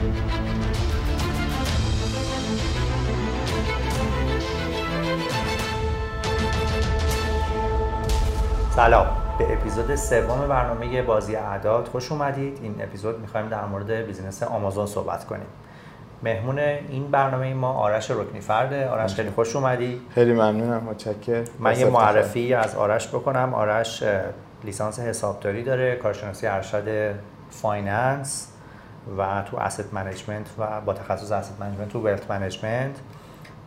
سلام. به اپیزود سوم برنامه بازی اعداد خوش اومدید. این اپیزود می‌خوایم در مورد بیزینس آمازون صحبت کنیم. مهمون این برنامه ما آرش رکنی فرده. آرش خیلی خوش اومدی. خیلی ممنونم. متشکرم. من یه معرفی از آرش بکنم. آرش لیسانس حسابداری داره. کارشناسی ارشد finance. و تو asset management و با تخصص asset management تو wealth management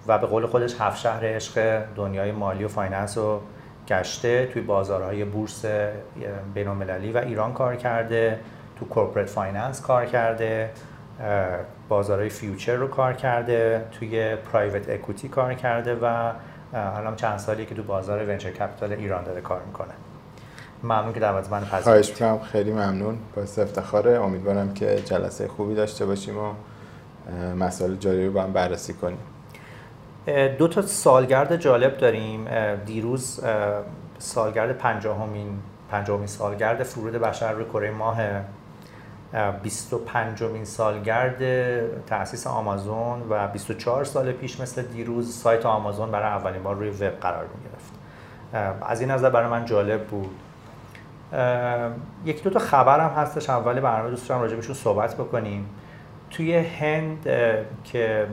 و به قول خودش هفت شهر عشق دنیای مالی و finance رو گشته توی بازارهای بورس بین و ایران کار کرده. تو corporate finance کار کرده. بازارهای future رو کار کرده. توی private equity کار کرده و الان چند سالی که تو بازار venture capital ایران داره کار می‌کنه. ممنون که دعوت من پذیرفتید خواهش خیلی ممنون. باعث افتخاره. امیدوارم که جلسه خوبی داشته باشیم و مسائل جاری رو با هم بررسی کنیم. دو تا سالگرد جالب داریم. دیروز سالگرد پنجاهمین پنجاهمین سالگرد فرود بشر روی کره ماه. 25 مین سالگرد تأسیس آمازون و 24 سال پیش مثل دیروز سایت آمازون برای اولین بار روی وب قرار می گرفت از این نظر برای من جالب بود. یک دو تا خبر هم هستش. اول برنامه دوست دارم راجع صحبت بکنیم. توی هند که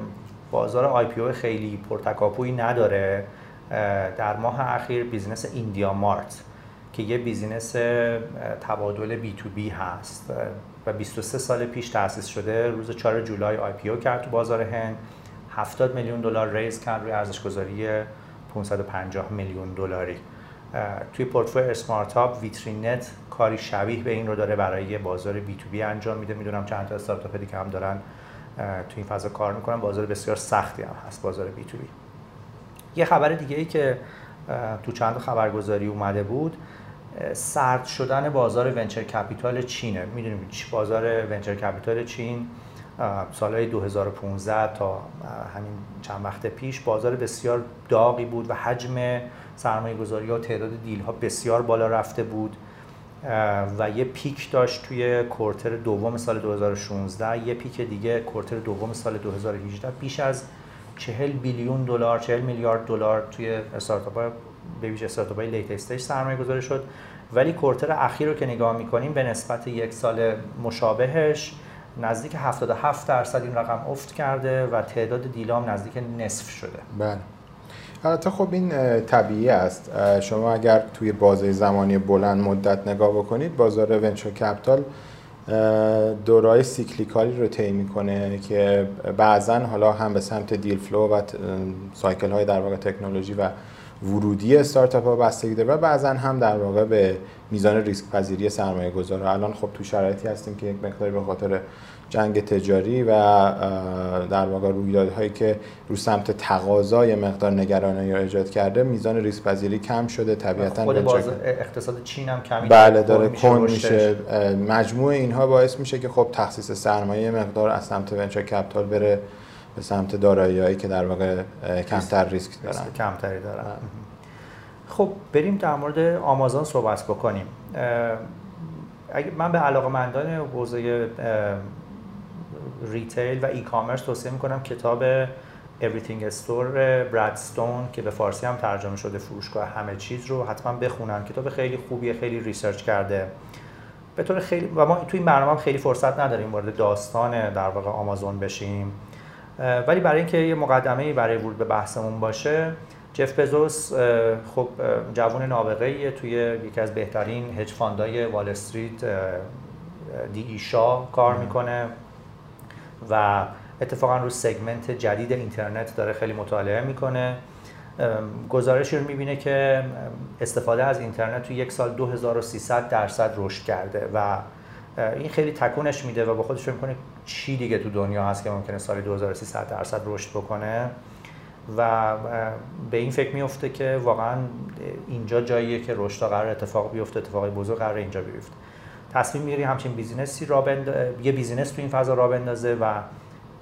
بازار IPO خیلی پرتکاپویی نداره در ماه اخیر business IndiaMART که یه business تبادل B2B هست. و 23 سال پیش تأسیس شده. روز 4 جولای IPO کرد تو بازار هند. 70 میلیون دلار raise کرد روی ارزش گذاری 550 میلیون دلاری. توی پورتفوی اسمارت هاب ویترینت کاری شبیه به این رو داره برای بازار B2B انجام میده. می‌دونم چند تا استارتاپ دیگه هم دارن تو این فضا کار می‌کنن. بازار بسیار سختی هم هست بازار B2B یه خبر دیگه ای که تو چند خبرگزاری اومده بود سرد شدن بازار venture capital چینه. می‌دونیم بازار venture capital چین سالهای 2015 تا همین چند وقت پیش بازار بسیار داغی بود و حجم سرمایه گذاری و تعداد deal ها بسیار بالا رفته بود. و یه peak داشت توی quarter دوم سال 2016 یه peak دیگه quarter دوم سال 2018 بیش از 40 billion دلار 40 میلیارد دلار توی استارتاپ های به ویژه استارتاپ های late stage سرمایه گذاری شد. ولی quarter اخیر رو که نگاه می‌کنیم به نسبت یک سال مشابهش نزدیک 77 درصد این رقم افت کرده و تعداد deal ام نزدیک نصف شده. بله. البته خب این طبیعی است. شما اگر توی بازه زمانی بلند مدت نگاه بکنید بازار venture capital دورای cyclical ی رو طی می‌کنه که بعضا حالا هم به سمت deal flow و cycle های در واقع تکنولوژی و ورودی استارتاپ ها بستگی داره و بعضا هم در واقع به میزان ریسک پذیری سرمایه گذاره الان خب تو شرایطی هستیم که یک مقداری به خاطر جنگ تجاری و در واقع رویدادهایی که رو سمت تقاضای مقدار نگرانی رو ایجاد کرده میزان ریسک پذیری کم شده طبیعتا خود باز اقتصاد چین هم کمی بله داره کند میشه مجموع اینها باعث میشه که خب تخصیص سرمایه مقدار از سمت venture capital بره به سمت دارایی‌هایی که در واقع کمتر ریسک دارن. کمتری دارن. خب بریم در مورد آمازون صحبت بکنیم. اگه من به علاقه مندان حوزه retail و e-commerce توصیه می‌کنم کتاب Everything Store Brad Stone که به فارسی هم ترجمه شده فروشگاه همه چیز رو حتما بخونن کتاب خیلی خوبیه خیلی research کرده. به طور خیلی و ما تو این برنامه خیلی فرصت نداریم وارد داستان در واقع آمازون بشیم. ولی برای اینکه یه مقدمه برای ورود به بحثمون باشه جف بزوس خب جوان نابغه توی یکی از بهترین هج فاندای وال استریت دی ایشا کار می‌کنه و اتفاقا رو سگمنت جدید اینترنت داره خیلی مطالعه می‌کنه. گزارشی رو می‌بینه که استفاده از اینترنت تو یک سال 2300 درصد رشد کرده و این خیلی تکونش میده و با خودش می‌کنه چی دیگه تو دنیا هست که ممکنه سال 2300 درصد رشد بکنه؟ و به این فکر میفته که واقعا اینجا جاییه که رشد قرار اتفاق بیفته اتفاقی بزرگ قرار اینجا بیفته. تصمیم می‌گیری همچین business ی راه بند... یه business تو این فضا راه بندازه و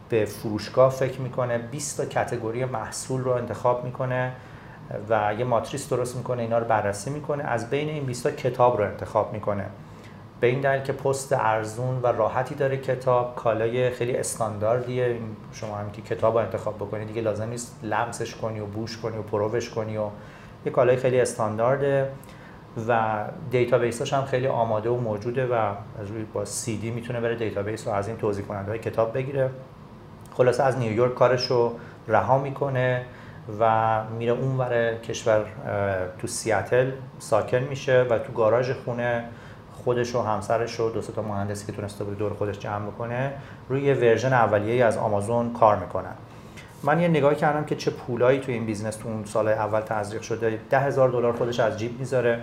به فروشگاه فکر می‌کنه 20 تا category محصول رو انتخاب می‌کنه و یه ماتریس درست می‌کنه اینا رو بررسی می‌کنه از بین این 20 تا کتاب رو انتخاب می‌کنه. به این دلیل که پست ارزون و راحتی داره کتاب کالای خیلی استانداردیه. شما هم که کتاب رو انتخاب بکنید دیگه لازم نیست لمسش کنی و بوش کنی و پروش کنی و یه کالای خیلی استاندارده و database اش هم خیلی آماده و موجوده و از روی با سی دی می‌تونه بره database رو از این توزیع کننده های کتاب بگیره. خلاصه از نیویورک کارش رو رها می‌کنه و میره اونور کشور تو سیاتل ساکن میشه و تو گاراژ خونه خودش و همسرش و دو تا مهندسی که تونسته بود دور خودش جمع بکنه روی یه version اولیه از آمازون کار می‌کنن. من یه نگاه کردم که چه پولایی توی این business تو اون سال اول تزریق شده. ده هزار دلار خودش از جیب می‌ذاره.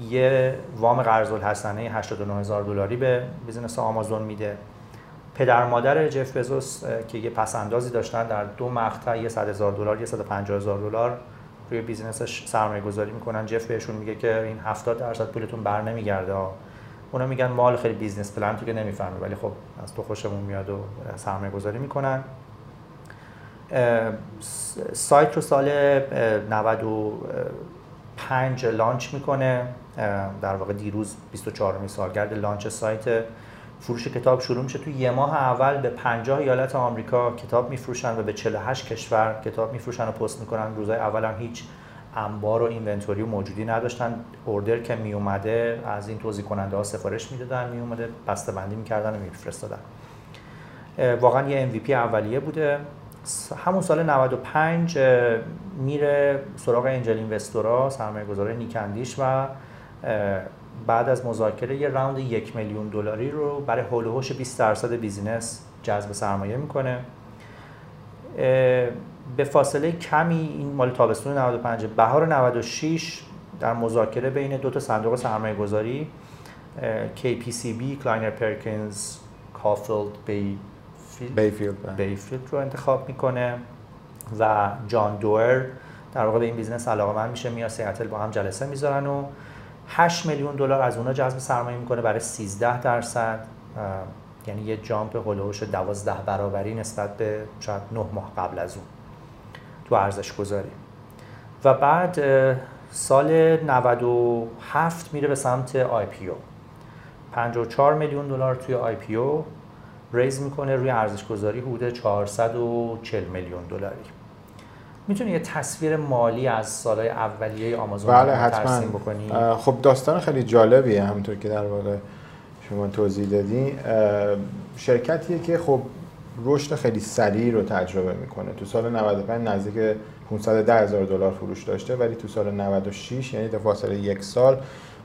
یه وام قرض الحسنه 89 هزار دلاری به business آمازون میده. پدر مادر جف بزوس که یه پس‌اندازی داشتن در دو مقطع یه 100 هزار دلار یه 150 هزار دلار. روی business ش سرمایه گذاری می‌کنن. جف بهشون میگه که این 70 درصد پولتون بر نمیگرده. اونا میگن ما خیلی business plan تو که نمی‌فهمی ولی خب از تو خوشمون میاد و سرمایه گذاری می‌کنن سایت رو سال 95 launch می‌کنه. در واقع دیروز 24 می سالگرد launch سایت. فروش کتاب شروع میشه. تو یه ماه اول به 50 ایالت آمریکا کتاب میفروشن و به 48 کشور کتاب میفروشن و پست می‌کنن. روزای اول هم هیچ انبار و اینونتوری و موجودی نداشتن. اوردر که می اومده از این توضیح کننده ها سفارش می‌دادن می اومده بسته بندی می‌کردن و میفرستادن. واقعا یه MVP اولیه بوده. همون سال 95 میره سراغ انجل اینوستورا سرمایه گذاره نیکندیش و بعد از مذاکره یه راوند یک میلیون دلاری رو برای هول و 20 درصد بیزینس جذب سرمایه می‌کنه. به فاصله کمی این مال تابستون 95 بهار 96 در مذاکره بین دو تا صندوق سرمایه گذاری KPCB کلاینر پرکینز کافیلد بی بیفیلد بیفیلد رو انتخاب می‌کنه و جان دوئر در واقع به این بیزنس علاقه من میشه میاد سیاتل با هم جلسه می‌ذارن و 8 میلیون دلار از اونا جذب سرمایه می‌کنه برای 13 درصد یعنی یه jump حول و حوش 12 برابری نسبت به شاید 9 ماه قبل از اون تو ارزش گذاری و بعد سال 97 میره به سمت IPO. 54 میلیون دلار توی IPO raise می‌کنه روی ارزش گذاری حدود 440 میلیون دلاری. می‌تونی یه تصویر مالی از سالهای اولیه آمازون بله حتما. بکنی؟ خب داستان خیلی جالبیه همونطور که در واقع شما توضیح دادی. شرکتیه که خب رشد خیلی سریع رو تجربه می‌کنه. تو سال 95 نزدیک 510 هزار دلار فروش داشته ولی تو سال 96 یعنی تا فاصله یک سال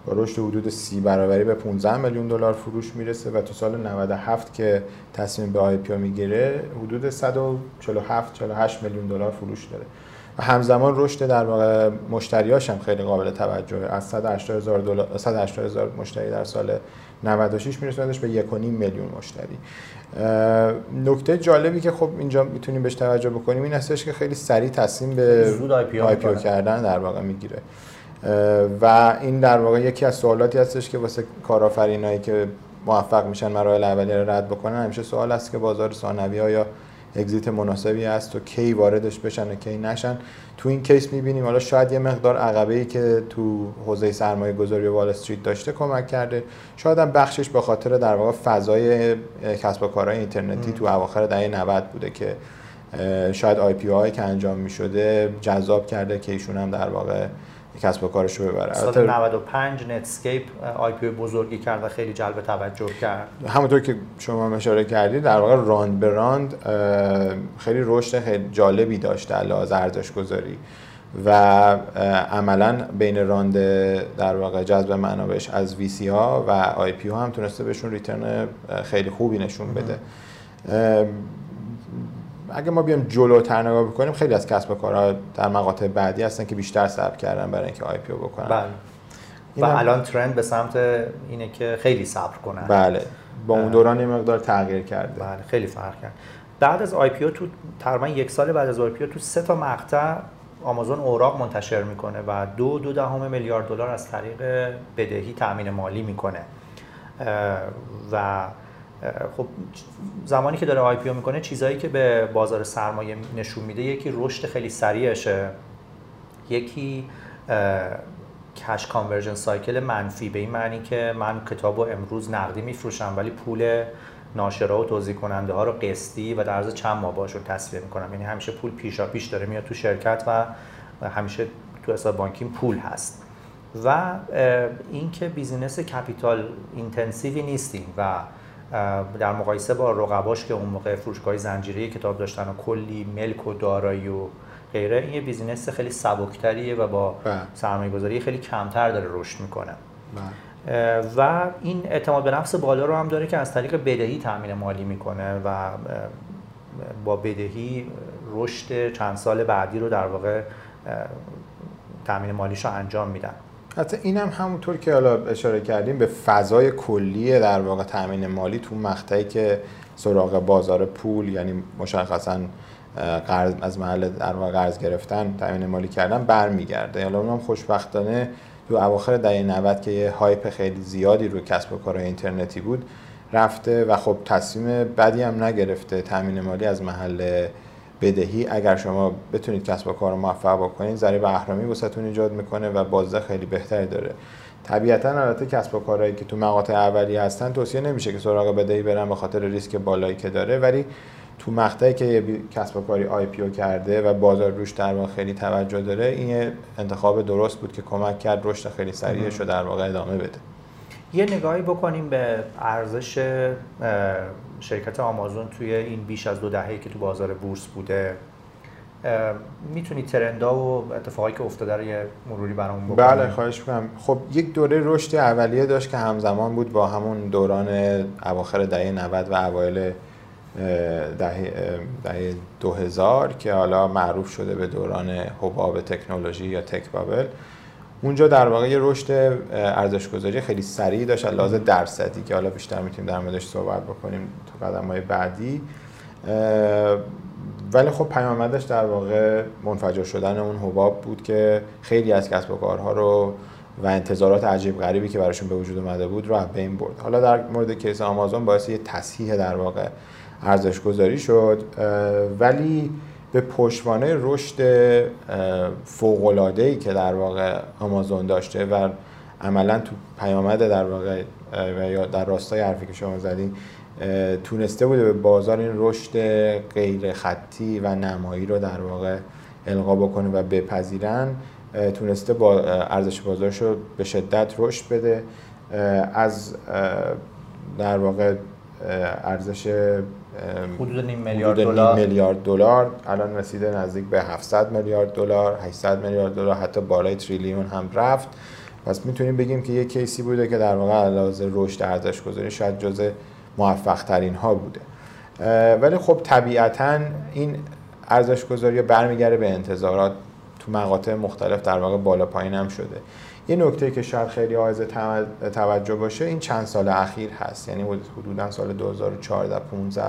با رشد حدود 30 برابری به 15 میلیون دلار فروش می‌رسه و تو سال 97 که تصمیم به آی پی می‌گیره حدود 147 48 میلیون دلار فروش داره. و همزمان رشد در واقع مشتریاش هم خیلی قابل توجهه. از 180 هزار دلار 180 هزار مشتری در سال 96 میرسوندش به 1.5 میلیون مشتری. نکته جالبی که خب اینجا می‌تونیم بهش توجه بکنیم این هستش که خیلی سریع تصمیم به آی پی کردن در واقع می‌گیره. و این در واقع یکی از سوالاتی هستش که واسه کارآفرینایی که موفق میشن مراحل اولیه رو رد بکنن همیشه سوال است که بازار ثانوی ها یا exit مناسبی است و کی واردش بشن و کی نشن. تو این case می‌بینیم حالا شاید یه مقدار عقبه ای که تو حوزه سرمایه گذاری وال استریت داشته کمک کرده. شاید هم بخشش به خاطر در واقع فضای کسب و کارهای اینترنتی تو اواخر دهه 90 بوده که شاید IPO که انجام می‌شده جذاب کرده که ایشون هم در واقع کسب و کارش رو ببره. سال 95 نتسکیپ IPO بزرگی کرد و خیلی جلب توجه کرد. همونطور که شما اشاره کردید در واقع round به round خیلی رشد خیلی جالبی داشت در لحاظ ارزش گذاری و عملا بین round در واقع جذب منابعش از VC ها و IPO ها هم تونسته بهشون return خیلی خوبی نشون بده. اگه ما بیایم جلوتر نگاه بکنیم خیلی از کسب و کارها در مقاطع بعدی هستن که بیشتر صبر کردن برای اینکه IPO بکنن. بله. و الان trend به سمت اینه که خیلی صبر کنن. بله. با اون دوران یه مقدار تغییر کرده. بله خیلی فرق کرد. بعد از IPO تو تقریبا یک سال بعد از IPO تو سه تا مقطع آمازون اوراق منتشر می‌کنه و دو دو دهم میلیارد دلار از طریق بدهی تامین مالی می‌کنه. و خب زمانی که داره IPO می‌کنه چیزایی که به بازار سرمایه نشون میده یکی رشد خیلی سریعشه. یکی cash conversion cycle منفی. به این معنی که من کتاب رو امروز نقدی میفروشم ولی پول ناشرا و توزیع کننده ها رو قسطی و در عرض چند ماه باش رو تسویه می‌کنم. یعنی همیشه پول پیشا پیش داره میاد تو شرکت و همیشه تو حساب بانکیم پول هست. و اینکه business capital intensive ی نیستیم و در مقایسه با رقباش که اون موقع فروشگاه زنجیره کتاب داشتن و کلی ملک و دارایی و غیره این یه بیزینس خیلی سبکتریه و با بله. سرمایه گذاری خیلی کمتر داره رشد می‌کنه بله. و این اعتماد به نفس بالا رو هم داره که از طریق بدهی تامین مالی می‌کنه و با بدهی رشد چند سال بعدی رو در واقع تامین مالیش رو انجام میدن حتی اینم هم همونطور که حالا اشاره کردیم به فضای کلی در واقع تامین مالی تو مقطعی که سراغ بازار پول یعنی مشخصا قرض از محل در واقع قرض گرفتن تامین مالی کردن برمیگرده. حالا اونم خوشبختانه تو اواخر دهه 90 که یه هایپ خیلی زیادی رو کسب و کار اینترنتی بود رفته و خب تصمیم بدی هم نگرفته تامین مالی از محل بدهی اگر شما بتونید کسب و کار موفق بکنید ضریب اهرامی واسهتون ایجاد می‌کنه و بازده خیلی بهتری داره. طبیعتا البته کسب و کارهایی که تو مقاطع اولیه هستن توصیه نمیشه که سراغ بدهی برن به خاطر ریسک بالایی که داره ولی تو مقطعی که یه کسب و کاری آی پی کرده و بازار روش در واقع خیلی توجه داره این انتخاب درست بود که کمک کرد رشد خیلی سریعش رو در واقع ادامه بده. یه نگاهی بکنیم به ارزش شرکت آمازون توی این بیش از دو دهه‌ای که تو بازار بورس بوده می‌تونی ترندا و اتفاقایی که افتاده رو یه مروری برامون بکنی؟ بله خواهش می‌کنم. خب یک دوره رشد اولیه داشت که همزمان بود با همون دوران اواخر دهه 90 و اوایل دهه دهه 2000 که حالا معروف شده به دوران حباب تکنولوژی یا تک بابل. اونجا در واقع یه رشد ارزش گذاری خیلی سریع داشت. لازم درصدی که حالا بیشتر می‌تونیم در موردش صحبت بکنیم تو قدم های بعدی ولی خب پیامدش در واقع منفجر شدن اون حباب بود که خیلی از کسب و کارها رو و انتظارات عجیب غریبی که براشون به وجود اومده بود رو بین برد. حالا در مورد کیس آمازون باعث یه تصحیح در واقع ارزش گذاری شد ولی به پشتوانه رشد ای که در واقع آمازون داشته و عملا تو پیامد در واقع یا در راستای حرفی که شما زدین تونسته بوده به بازار این رشد غیر خطی و نمایی رو در واقع القا بکنه و بپذیرن. تونسته با ارزش بازارش رو به شدت رشد بده. از در واقع ارزش حدود نیم میلیارد دلار. میلیارد دلار. الان رسیده نزدیک به 700 میلیارد دلار 800 میلیارد دلار حتی بالای تریلیون هم رفت. پس می‌تونیم بگیم که یه کیسی بوده که در واقع علاوه رشد ارزش گذاری شاید جزء موفق ترین ها بوده ولی خب طبیعتا این ارزش گذاری برمیگرده به انتظارات تو مقاطع مختلف در واقع بالا پایین هم شده. یه نکته که شاید خیلی حائز توجه باشه این چند سال اخیر هست. یعنی حدودا سال 2014 15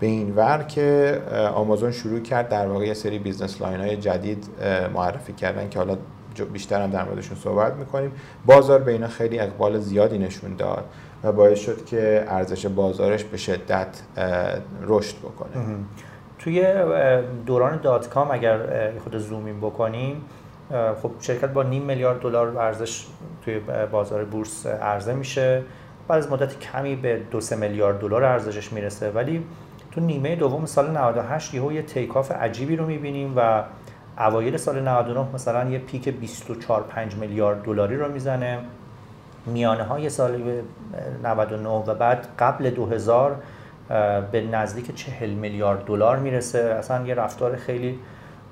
به این ور که آمازون شروع کرد در واقع یه سری business line های جدید معرفی کردن که حالا بیشتر هم در موردشون صحبت می‌کنیم. بازار به اینا خیلی اقبال زیادی نشون داد و باعث شد که ارزش بازارش به شدت رشد بکنه. توی دوران dot-com اگر خورده zoom in بکنیم خب شرکت با نیم میلیارد دلار ارزش توی بازار بورس عرضه میشه. بعد از مدت کمی به دو سه میلیارد دلار ارزشش می‌رسه. ولی تو نیمه دوم سال 98 یهو یه takeoff عجیبی رو می‌بینیم و اوایل سال 99 مثلا یه peak 24 5 میلیارد دلاری رو می‌زنه. میانه های سال 99 و بعد قبل 2000 به نزدیک 40 میلیارد دلار می‌رسه. اصلا یه رفتار خیلی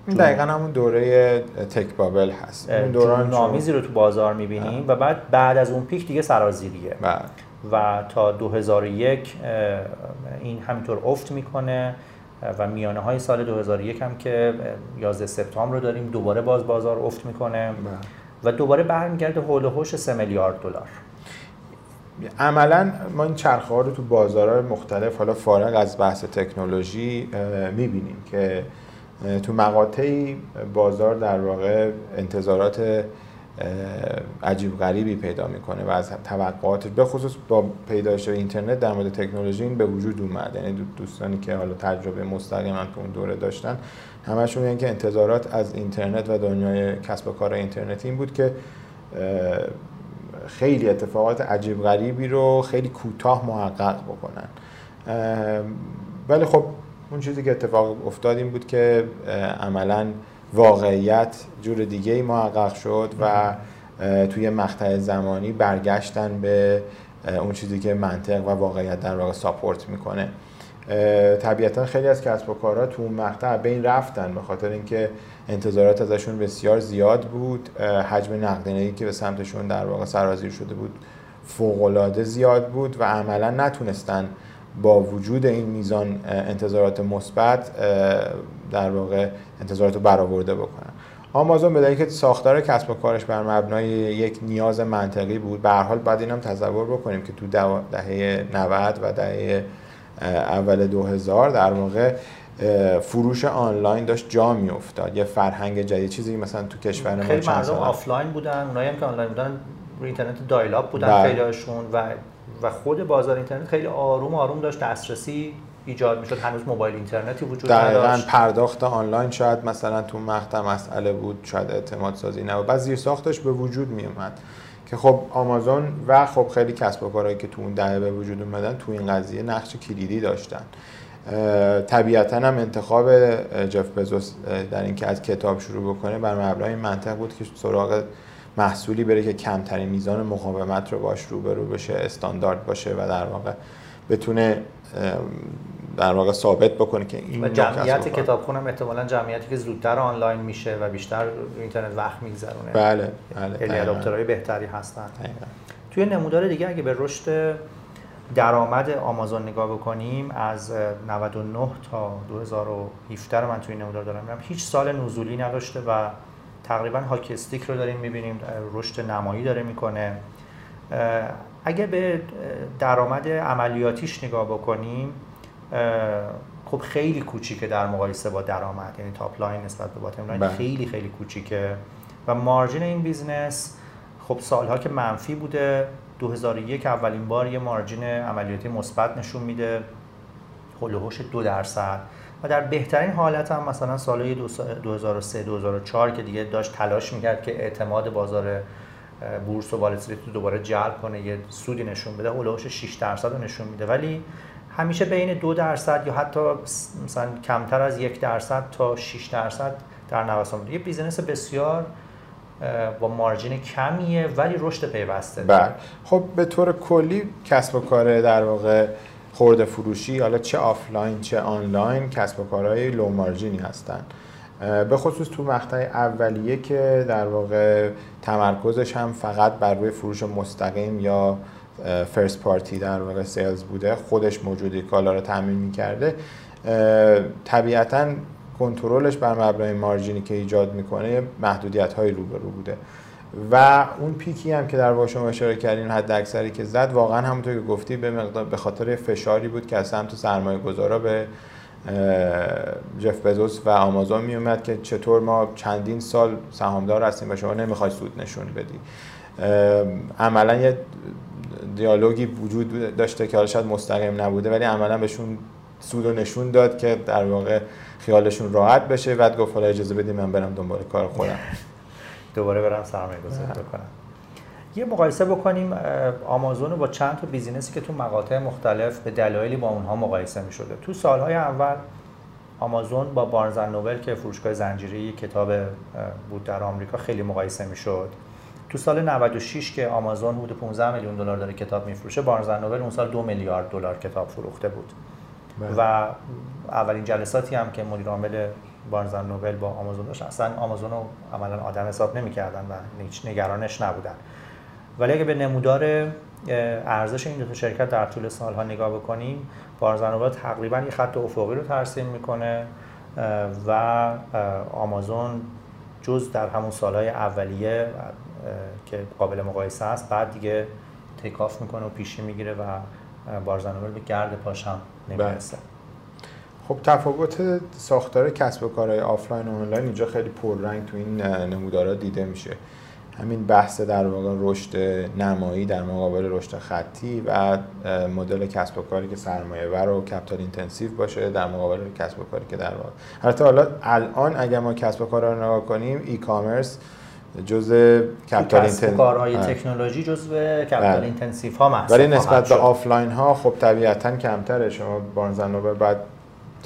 این دقیقا همون دوره تک بابل هست. اون دوران نامیزی رو تو بازار می‌بینیم و بعد بعد از اون پیک دیگه سرازیریه. بله. و تا 2001 این همینطور افت می‌کنه و میانه های سال 2001 هم که 11 سپتامبر رو داریم دوباره باز بازار افت می‌کنه. بله. و دوباره برمیگرده حول هوش 3 میلیارد دلار. عملا ما این چرخه ها رو تو بازارهای مختلف حالا فارغ از بحث تکنولوژی می‌بینیم که تو مقاطعی بازار در واقع انتظارات عجیب غریبی پیدا می‌کنه و از توقعاتش به خصوص با پیدایش اینترنت در مورد تکنولوژی این به وجود اومد. یعنی دوستانی که حالا تجربه مستقیما تو اون دوره داشتن همشون میگن که انتظارات از اینترنت و دنیای کسب و کار اینترنتی این بود که خیلی اتفاقات عجیب غریبی رو خیلی کوتاه محقق بکنن. ولی خب اون چیزی که اتفاق افتاد این بود که عملا واقعیت جور دیگه ای محقق شد و توی مقطع زمانی برگشتن به اون چیزی که منطق و واقعیت در واقع ساپورت می‌کنه. طبیعتا خیلی از کسب و کارها تو اون مقطع بین رفتن به خاطر اینکه انتظارات ازشون بسیار زیاد بود. حجم نقدینگی که به سمتشون در واقع سرازیر شده بود فوقالعاده زیاد بود و عملا نتونستن با وجود این میزان انتظارات مثبت در واقع انتظارات رو برآورده بکنن آمازون به دلیل که ساختار کسب و کارش بر مبنای یک نیاز منطقی بود به هر حال باید اینم تصور بکنیم که تو دهه 90 و دهه اول 2000 در واقع فروش آنلاین داشت جا میافتاد یه فرهنگ جدید چیزی مثلا تو کشور ما خیلی مردم آفلاین بودن اونایی هم که آنلاین بودن روی اینترنت dial-up بودن بله. خیلیشون و و خود بازار اینترنت خیلی آروم آروم داشت دسترسی ایجاد می‌شد. هنوز موبایل اینترنتی وجود نداشت. پرداخت آنلاین شاید مثلا تو مقطع مسئله بود شاید اعتماد سازی نه و بعد زیر ساختش به وجود می اومد که خب آمازون و خب خیلی کسب و کارهایی که تو اون دهه به وجود اومدن تو این قضیه نقش کلیدی داشتن. طبیعتا هم انتخاب جف بزوس در اینکه از کتاب شروع بکنه بر مبنای منطق بود که سراغ محصولی بره که کمترین میزان مقاومت رو باش روبرو بشه استاندارد باشه و در واقع بتونه در واقع ثابت بکنه که این و جمعیت کتابخون هم احتمالاً جمعیتی که زودتر آنلاین میشه و بیشتر اینترنت وقت میگذرونه. بله بله بهتری هستن. توی نمودار دیگه اگه به رشد درآمد آمازون نگاه بکنیم از 99 تا 2017 رو من توی نمودار دارم میرم هیچ سال نزولی نداشته و تقریبا هاکستیک رو داریم می‌بینیم رشد نمایی داره می‌کنه. اگه به درآمد عملیاتیش نگاه بکنیم خب خیلی کوچیکه در مقایسه با درآمد یعنی top line نسبت به bottom line بله. خیلی خیلی کوچیکه. و margin این business خب سالها که منفی بوده 2001 اولین بار یه margin عملیاتی مثبت نشون میده. حول و حوش دو درصد. و در بهترین حالت هم مثلا سالهای 2003 2004 که دیگه داشت تلاش می‌کرد که اعتماد بازار بورس و وال رو دوباره جلب کنه یه سودی نشون بده حول و حوش 6 درصد رو نشون میده. ولی همیشه بین دو درصد یا حتی مثلا کمتر از یک درصد تا 6 درصد در نوسان بوده. یه business بسیار با margin کمیه ولی رشد پیوسته. بله. خب به طور کلی کسب و کار در واقع خورده فروشی حالا چه آفلاین چه آنلاین کسب و کارهای low margin ی هستن. به خصوص تو مقطع اولیه که در واقع تمرکزش هم فقط بر روی فروش مستقیم یا فرست پارتی در واقع سیلز بوده. خودش موجودی کالا رو تامین می‌کرده. طبیعتا کنترلش بر مبنای مارجینی که ایجاد می‌کنه محدودیت های روبرو بوده. و اون پیکی هم که در واقع شما اشاره کردین حد اکثری که زد واقعا همونطور که گفتی به مقدار به خاطر فشاری بود که از سمت سرمایه گذارا به جف بزوس و آمازون می اومد که چطور ما چندین سال سهامدار هستیم و شما نمی‌خوای سود نشون بدی. عملا یه دیالوگی وجود داشته که حالا شاید مستقیم نبوده ولی عملا بهشون سود و نشون داد که در واقع خیالشون راحت بشه. بعد گفت حالا اجازه بدید من برم دنبال کار خودم. دوباره برم سرمایه گذاری بکنم. یه مقایسه بکنیم آمازون رو با چند تا بیزینسی که تو مقاطع مختلف به دلایلی با اونها مقایسه می شده تو سالهای اول آمازون با بارنز نوبل که فروشگاه زنجیره کتاب بود در آمریکا خیلی مقایسه می شد تو سال 96 که آمازون بود 15 میلیون دلار داره کتاب میفروشه بارنز نوبل اون سال دو میلیارد دلار کتاب فروخته بود. بله. و اولین جلساتی هم که مدیر عامل بارنز نوبل با آمازون داشت اصلا آمازون رو عملا آدم حساب نمی‌کردن و هیچ نگرانش نبودن. ولی اگه به نمودار ارزش این دو تا شرکت در طول سالها نگاه بکنیم بارنز نوبل تقریبا یه خط افقی رو ترسیم می‌کنه و آمازون جز در همون سالهای اولیه که قابل مقایسه است بعد دیگه takeoff می‌کنه و پیشی می‌گیره و بارنز نوبل به گرد پاش هم نمی‌رسه. بله. خب تفاوت ساختار کسب و کارهای آفلاین و آنلاین اینجا خیلی پررنگ تو این نمودارها دیده میشه. همین بحث در واقع رشد نمایی در مقابل رشد خطی و مدل کسب و کاری که سرمایه ور و capital intensive باشه در مقابل کسب و کاری که در واقع. حتی حالا الان اگر ما کسب و کار رو نگاه کنیم e-commerce جزء capital intensive کارهای تکنولوژی جزء capital intensive ها محسوب ولی نسبت به آفلاین ها خب طبیعتا کمتره. شما بارنز بعد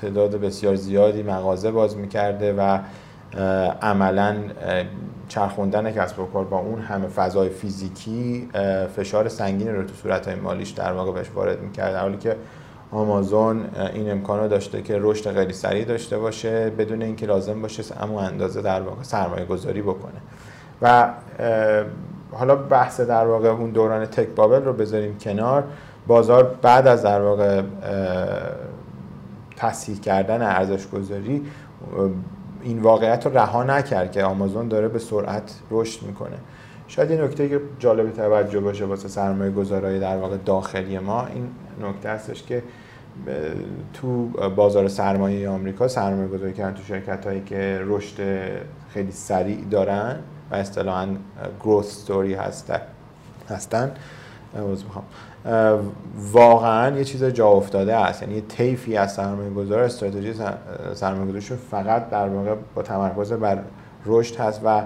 تعداد بسیار زیادی مغازه باز می‌کرده و عملا چرخوندن کسب و کار با اون همه فضای فیزیکی فشار سنگین رو تو صورت مالیش در واقع بهش وارد می‌کرد. در حالی که آمازون این امکانو داشته که رشد خیلی سریع داشته باشه بدون اینکه لازم باشه اما اندازه در واقع سرمایه گذاری بکنه. و حالا بحث در واقع اون دوران تک بابل رو بذاریم کنار. بازار بعد از در واقع تصحیح کردن ارزش گذاری این واقعیت رو رها نکرد که آمازون داره به سرعت رشد می‌کنه. شاید یه نکته که جالب توجه باشه واسه سرمایه گذارای در واقع داخلی ما این نکته هستش که تو بازار سرمایه آمریکا سرمایه گذاری کردن تو شرکت هایی که رشد خیلی سریع دارن و اصطلاحا گروث ستوری هستن هستن. واقعا یه چیز جا افتاده است. یعنی طیفی از سرمایه گذار استراتژی سرمایه فقط در واقع با تمرکز بر رشد هست و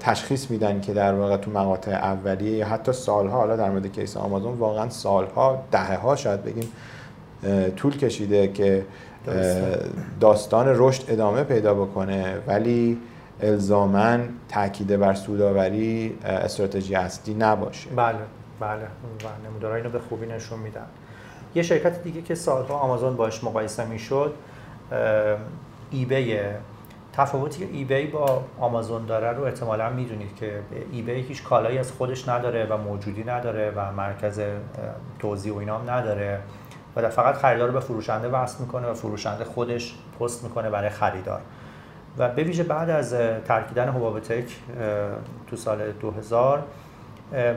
تشخیص میدن که در واقع تو مقاطع اولیه یا حتی سالها حالا در مورد کیس آمازون واقعا سالها دهه ها شاید بگیم طول کشیده که داستان رشد ادامه پیدا بکنه. ولی الزاما تاکید بر سوداوری استراتژی اصلی نباشه. بله. بله و نمودارها اینو به خوبی نشون میدن. یه شرکت دیگه که سالها آمازون باش مقایسه می‌شد ایبی تفاوتی که ایبی با آمازون داره رو احتمالا می‌دونید که ایبی هیچ کالایی از خودش نداره و موجودی نداره و مرکز توزیع و اینام نداره و فقط خریدار رو به فروشنده وصل می‌کنه و فروشنده خودش پست می‌کنه برای خریدار. و به ویژه بعد از ترکیدن حباب tech تو سال 2000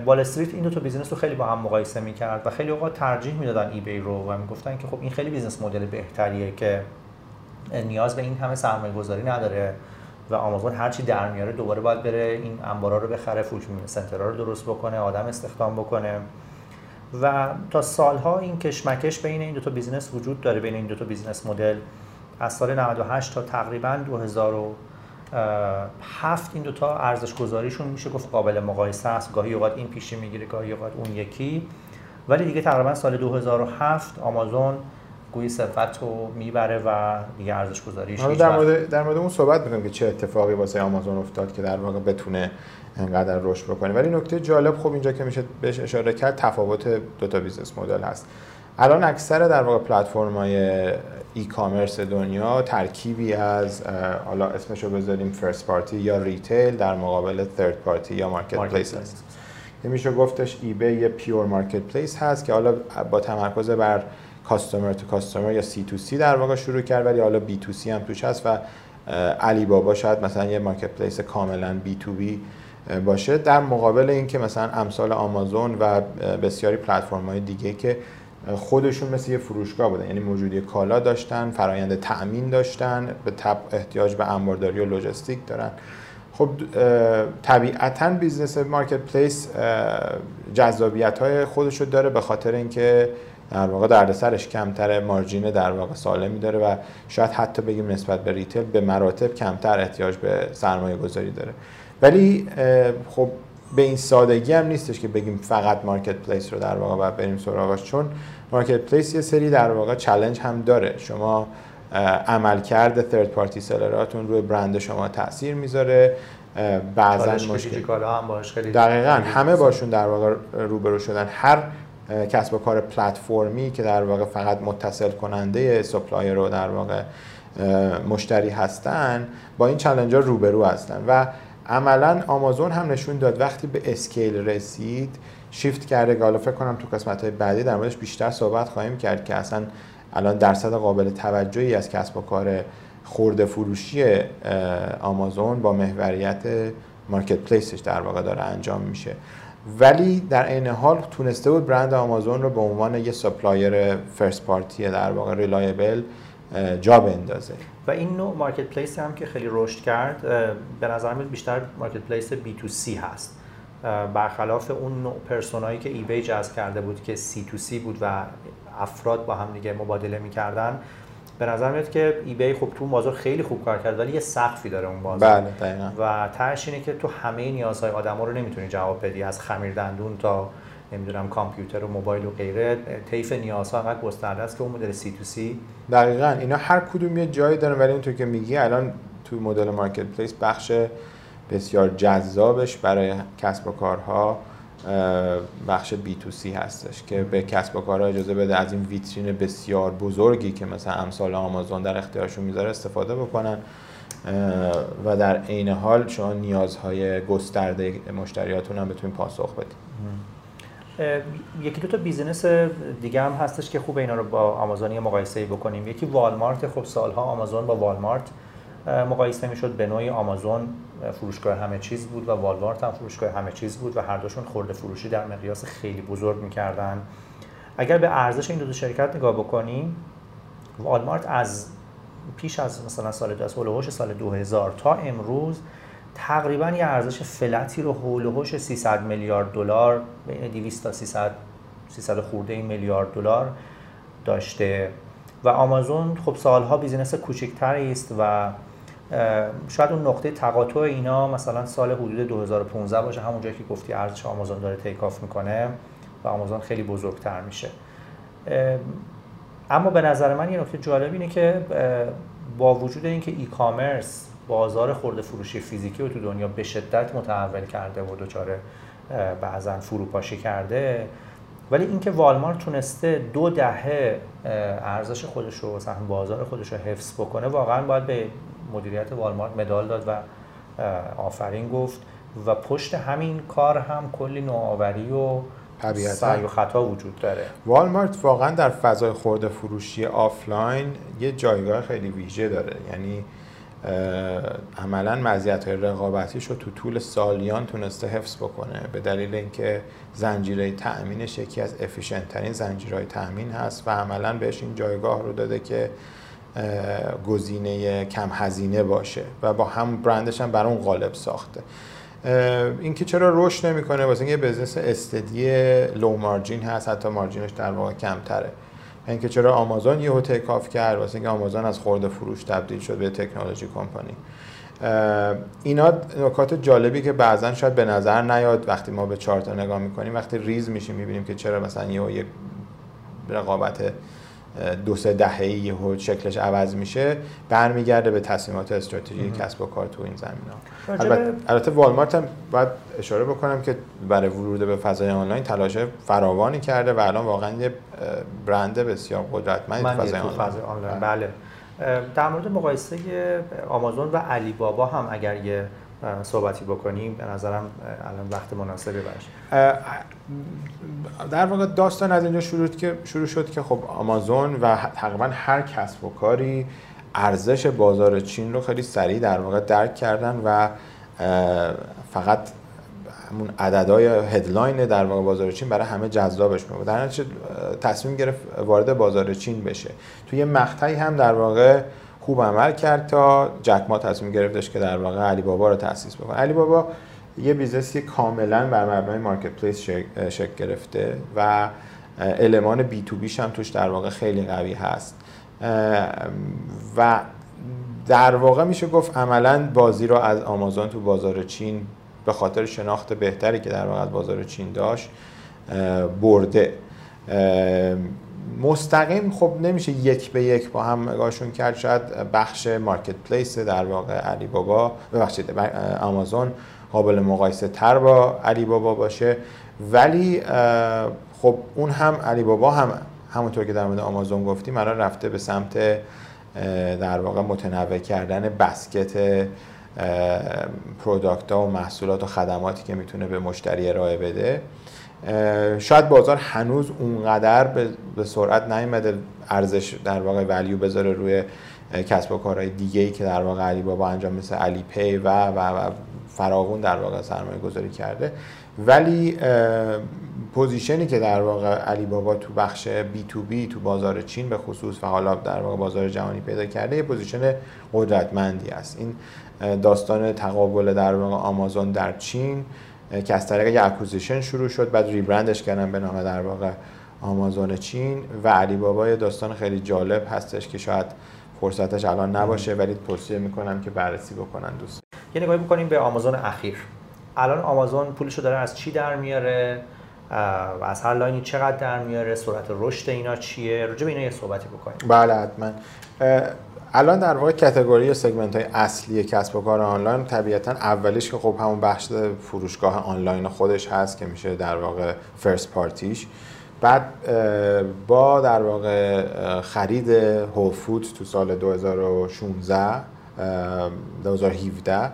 وال استریت این دو تا business رو خیلی با هم مقایسه می‌کرد و خیلی اوقات ترجیح می‌دادن ای رو و می‌گفتن که خب این خیلی business model بهتریه که نیاز به این همه سرمایه گذاری نداره و آمازون هرچی در میاره دوباره باید بره این انبارا رو بخره fulfillment center ها رو درست بکنه آدم استخدام بکنه. و تا سالها این کشمکش بین این دو تا business وجود داره بین این دو تا business model. از سال 98 تا تقریبا 2007 این دوتا ارزش گذاریشون میشه گفت قابل مقایسه است. گاهی اوقات این پیشی می‌گیره گاهی اوقات اون یکی. ولی دیگه تقریبا سال 2007 آمازون گوی سبقت رو می‌بره و دیگه ارزش گذاریش در مورد در مورد اون صحبت می‌کنیم که چه اتفاقی واسه آمازون افتاد که در واقع بتونه انقدر رشد بکنه. ولی نکته جالب خب اینجا که میشه بهش اشاره کرد تفاوت دو تا business model هست. الان اکثر در واقع پلتفرم های e-commerce دنیا ترکیبی از حالا اسمشو بذاریم first party یا retail در مقابل third party یا marketplace هست. میشه گفتش eBay یه pure marketplace هست که حالا با تمرکز بر customer to customer یا سی تو سی در واقع شروع کرد ولی حالا B to C هم توش هست و علی بابا شاید مثلا یه marketplace کاملا B to B باشه. در مقابل اینکه مثلا امثال آمازون و بسیاری پلتفرم های دیگه که خودشون مثل یه فروشگاه بودن. یعنی موجودی کالا داشتن فرایند تأمین داشتن به تبع احتیاج به انبارداری و لوجستیک دارن. خب طبیعتا business marketplace جذابیت های خودش رو داره به خاطر اینکه در واقع دردسرش کمتر margin در واقع سالمی داره و شاید حتی بگیم نسبت به retail به مراتب کمتر احتیاج به سرمایه گذاری داره. ولی خب به این سادگی هم نیستش که بگیم فقط marketplace رو در واقع باید بریم سراغش چون marketplace یه سری در واقع challenge هم داره. شما عملکرد third party seller اتون روی برند شما تاثیر می‌ذاره. بعضا مشکل هم باش خیلی دقیقا همه باشون در واقع روبرو شدن. هر کسب و کار پلتفرمی که در واقع فقط متصل کننده supplier و در واقع مشتری هستن با این challenge ها روبرو هستن. و عملا آمازون هم نشون داد وقتی به scale رسید شیفت کرده که فکر کنم تو قسمت های بعدی در موردش بیشتر صحبت خواهیم کرد که اصلا الان درصد قابل توجهی از کسب و کار خورده فروشی آمازون با محوریت marketplace ش در واقع داره انجام میشه. ولی در عین حال تونسته بود برند آمازون رو به عنوان یه supplier first party در واقع reliable جا بندازه. و این نوع marketplace هم که خیلی رشد کرد به نظر میاد بیشتر marketplace B to C هست. برخلاف اون نوع persona یی که eBay جذب کرده بود که سی تو سی بود و افراد با هم دیگه مبادله می‌کردن به نظر میاد که eBay خب تو بازار خیلی خوب کار کرد ولی یه سقفی داره اون بازار. بله. و تهش اینه که تو همه نیازهای آدما رو نمی‌تونی جواب بدی از خمیر دندون تا نمی‌دونم کامپیوتر و موبایل و غیره طیف نیازها انقدر گسترده است که اون مدل سی تو سی دقیقا. اینا هر کدوم یه جایی دارن ولی اونطور که میگی الان تو مدل مارکت پلیس بخش بسیار جذابش برای کسب و کارها بخش بی تو سی هستش که به کسب و کارها اجازه بده از این ویترین بسیار بزرگی که مثلا امثال آمازون در اختیارشون می‌ذاره استفاده بکنن. و در عین حال شما نیازهای گسترده مشتریاتون هم بتونید پاسخ بدید. یکی دو تا بیزینس دیگه هم هستش که خوب اینا رو با آمازون مقایسه بکنیم. یکی والمارت خب سالها آمازون با والمارت مقایسه می‌شد به نوعی آمازون فروشگاه همه چیز بود و والمارت هم فروشگاه همه چیز بود و هر دوشون خورده فروشی در مقیاس خیلی بزرگ می‌کردن. اگر به ارزش این دو, شرکت نگاه بکنیم والمارت از پیش از مثلا سال از سال 2000 تا امروز تقریبا یه ارزش flat ی رو حول 300 میلیارد دلار بین 200 تا 300 300 خورده میلیارد دلار داشته. و آمازون خب سالها business کوچکتری است و شاید اون نقطه تقاطع اینا مثلا سال حدود 2015 باشه همون جایی که گفتی ارزش آمازون داره take off می‌کنه و آمازون خیلی بزرگتر میشه. اما به نظر من یه نکته جالب اینه که با وجود اینکه ای کامرس بازار خورده فروشی فیزیکی رو تو دنیا به شدت متحول کرده و دچار بعضا فروپاشی کرده. ولی اینکه والمارت تونسته دو دهه ارزش خودش رو سهم بازار خودش رو حفظ بکنه واقعا باید به مدیریت والمارت مدال داد و آفرین گفت. و پشت همین کار هم کلی نوآوری و سعی و خطا وجود داره. والمارت واقعا در فضای خورده فروشی آفلاین یه جایگاه خیلی ویژه داره. یعنی عملا مزیت های رقابتیش رو تو طول سالیان تونسته حفظ بکنه. به دلیل اینکه زنجیره تأمینش یکی از efficient ترین زنجیرهای تأمین هست و عملا بهش این جایگاه رو داده که گزینه کم هزینه باشه و با هم برندش هم بر اون غالب ساخته. اینکه چرا رشد نمی‌کنه؟ واسه اینکه business steady low margin هست حتی margin ش در واقع کمتره. اینکه چرا آمازون یهو take off کرد واسه اینکه آمازون از خورده فروش تبدیل شد به technology company. اینا نکات جالبی که بعضا شاید به نظر نیاد وقتی ما به چارت نگاه می‌کنیم وقتی ریز میشیم می‌بینیم که چرا مثلا یه یک رقابت دو سه دهه یهو شکلش عوض میشه برمیگرده به تصمیمات استراتژی کسب و کار تو این زمین ها البته, البته والمارت هم باید اشاره بکنم که برای ورود به فضای آنلاین تلاش فراوانی کرده و الان واقعا یه برند بسیار قدرتمند تو فضای آنلاین. بله. در مورد مقایسه آمازون و علی بابا هم اگر یه صحبتی بکنیم به نظرم الان وقت مناسبی باشه در واقع داستان از اینجا شروع که شروع شد که خب آمازون و تقریبا هر کسب و کاری ارزش بازار چین رو خیلی سریع در واقع درک کردن و فقط همون عددهای headline در واقع بازار چین برای همه جذابش بود در نتیجه تصمیم گرفت وارد بازار چین بشه. توی مقطعی هم در واقع خوب عمل کرد تا جک ما تصمیم گرفتش که در واقع علی بابا رو تاسیس بکنه. علی بابا یه business ی کاملا بر مبنای marketplace شکل گرفته و المان بی تو بیش هم توش در واقع خیلی قوی هست. و در واقع میشه گفت عملا بازی رو از آمازون تو بازار چین به خاطر شناخت بهتری که در واقع از بازار چین داشت برده. مستقیم خب نمیشه یک به یک با هم نگاهشون کرد. شاید بخش مارکت پلیس در واقع علی بابا ببخشید آمازون قابل مقایسه تر با علی بابا باشه. ولی خب اون هم علی بابا هم همونطور که در مورد آمازون گفتیم الان رفته به سمت در واقع متنوع کردن basket product ها و محصولات و خدماتی که می‌تونه به مشتری ارائه بده. شاید بازار هنوز اونقدر به سرعت نیومده ارزش در واقع value بذاره روی کسب و کارهای دیگه ای که در واقع علی بابا انجام مثل Alipay و و, و فراوان در واقع سرمایه گذاری کرده. ولی position ی که در واقع علی بابا تو بخش B to B تو بازار چین به خصوص و حالا در واقع بازار جهانی پیدا کرده یه position قدرتمندی است. این داستان تقابل در واقع آمازون در چین که از طریق یه acquisition شروع شد بعد rebrand ش کردن به نام در واقع آمازون چین و علی بابا داستان خیلی جالب هستش که شاید فرصتش الان نباشه ولی توصیه می‌کنم که بررسی بکنن دوست. یه نگاهی بکنیم به آمازون اخیر. الان آمازون پولشو داره از چی در میاره؟ و از هر line ی چقدر در میاره؟ سرعت رشد اینا چیه؟ راجع به اینا یه صحبتی بکنیم. بله حتما. الان در واقع category یا segment های اصلی کسب و کار آنلاین طبیعتا اولیش که خب همون بخش فروشگاه آنلاین خودش هست که میشه در واقع first party ش بعد با در واقع خرید هول فود تو سال 2016 2017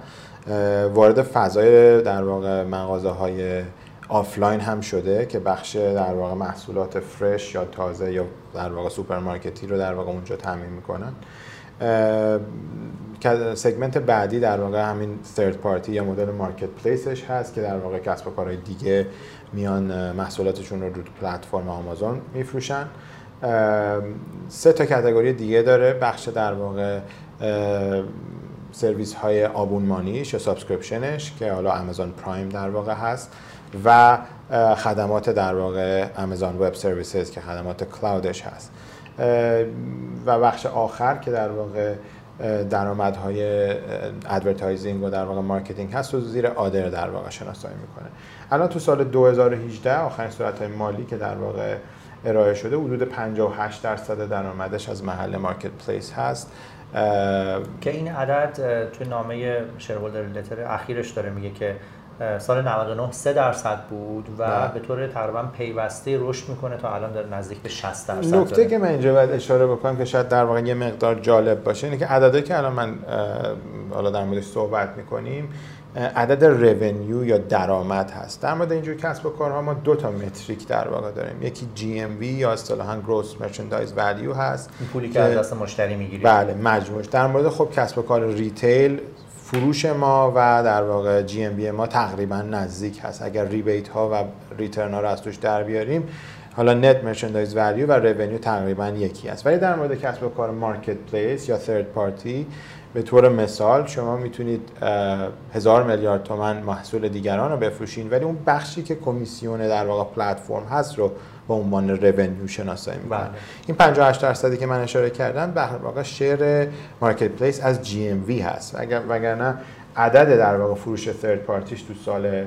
وارد فضای در واقع مغازه های آفلاین هم شده که بخش در واقع محصولات fresh یا تازه یا در واقع سوپرمارکتی رو در واقع اونجا تامین می‌کنن. segment بعدی در واقع همین third party یا مدل marketplace ش هست که در واقع کسب و کارهای دیگه میان محصولاتشون رو رو پلتفرم آمازون میفروشن. سه تا category دیگه داره. بخش در واقع سرویس های آبونمانیش یا subscription ش که حالا Amazon Prime در واقع هست و خدمات در واقع Amazon Web Services که خدمات cloud ش هست. و بخش آخر که در واقع درآمدهای advertising و در واقع marketing هست و زیر other در واقع شناسایی می‌کنه. الان تو سال 2018 آخرین صورت های مالی که در واقع ارائه شده حدود 58 درصد درآمدش از محل مارکت پلیس هست که این عدد توی نامه شیرهولدر لتر اخیرش داره میگه که سال 99 3 درصد بود و نه. به طور تقریبا پیوسته رشد می‌کنه تا الان داره نزدیک به 60 درصد نکته که من اینجا باید اشاره بکنم که شاید در واقع یه مقدار جالب باشه اینه که عددی که الان من حالا در موردش صحبت می‌کنیم عدد revenue یا درآمد هست. در مورد اینجور کسب و کارها ما دو تا metric در واقع داریم. یکی GMV یا اصطلاحا gross merchandise value هست. پولی که از دست مشتری می‌گیریم بله مجموعش. در مورد خب کسب و کار retail فروش ما و در واقع GMV ما تقریبا نزدیک هست. اگر rebate ها و return ها رو از توش در بیاریم حالا net merchandise value و revenue تقریبا یکی است ولی در مورد کسب و کار marketplace یا third party به طور مثال شما می‌تونید هزار میلیارد تومن محصول دیگران رو بفروشین ولی اون بخشی که کمیسیون در واقع پلتفرم هست رو به عنوان revenue شناسایی می‌کنن بله. این 58 درصدی که من اشاره کردم به واقع share marketplace از GMV هست. اگر وگرنه عدد در واقع فروش third party ش تو سال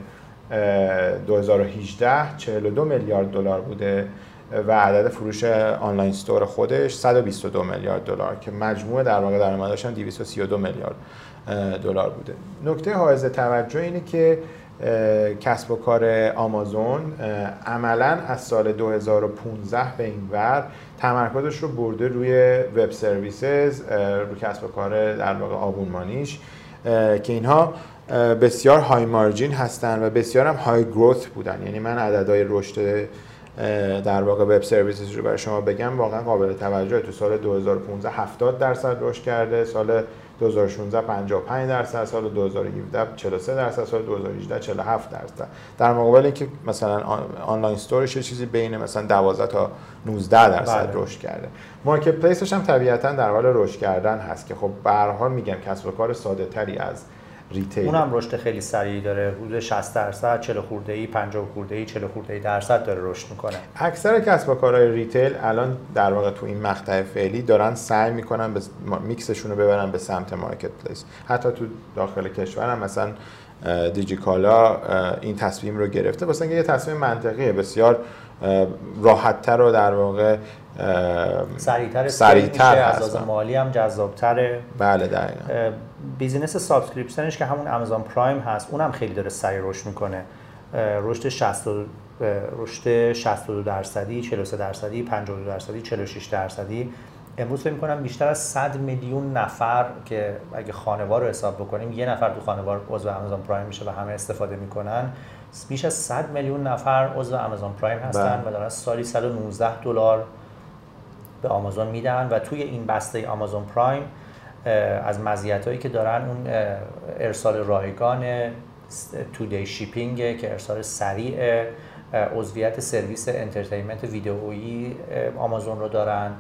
2018 42 میلیارد دلار بوده و عدد فروش online store خودش 122 میلیارد دلار که مجموع در واقع درآمدش هم 232 میلیارد دلار بوده. نکته حائز توجه اینه که کسب و کار آمازون عملا از سال 2015 به این ور تمرکزش رو برده روی وب سرویسز روی کسب و کار در واقع آبونمانیش که اینها بسیار های مارجین هستن و بسیار هم های گروث بودن. یعنی من عددهای رشد در واقع وب سرویسز رو برای شما بگم واقعا قابل توجه تو سال 2015 70 درصد رشد کرده سال 2016 55 درصد سال 2017 43 درصد سال 2018 47 درصد در مقابل اینکه مثلا online store ش چیزی بین مثلا 12 تا 19 درصد بله. رشد کرده marketplace ش هم طبیعتا در حال رشد کردن هست که خب به هر حال میگم کسب و کار ساده تری از retail اونم رشد خیلی سریعی داره. حدود 60 درصد 40 خورده ای 50 خورده ای 40 خورده ای درصد داره رشد می‌کنه. اکثر کسب و کارهای retail الان در واقع تو این مقطع فعلی دارن سعی می‌کنن به میکسشون رو ببرن به سمت marketplace حتی تو داخل کشور هم مثلا دیجیکالا این تصمیم رو گرفته. واسه اینکه یه تصمیم منطقیه. بسیار راحتتر و در واقع سریعتر سریعتر از مالی هم جذابتره. بله دقیقا. business subscription ش که همون Amazon Prime هست اونم خیلی داره سریع رشد می‌کنه. رشد 60 رشد 62 درصدی 43 درصدی 52 درصدی 46 درصدی. امروز فکر می‌کنم بیشتر از 100 میلیون نفر که اگه خانوار رو حساب بکنیم یه نفر تو خانوار عضو Amazon Prime میشه و همه استفاده می‌کنن. بیش از 100 میلیون نفر عضو Amazon Prime هستن بله. و دارن سالی 119 دلار به آمازون میدن و توی این بسته Amazon Prime از مزیتایی که دارن اون ارسال رایگان two-day shipping که ارسال سریع عضویت سرویس entertainment ویدئویی آمازون رو دارن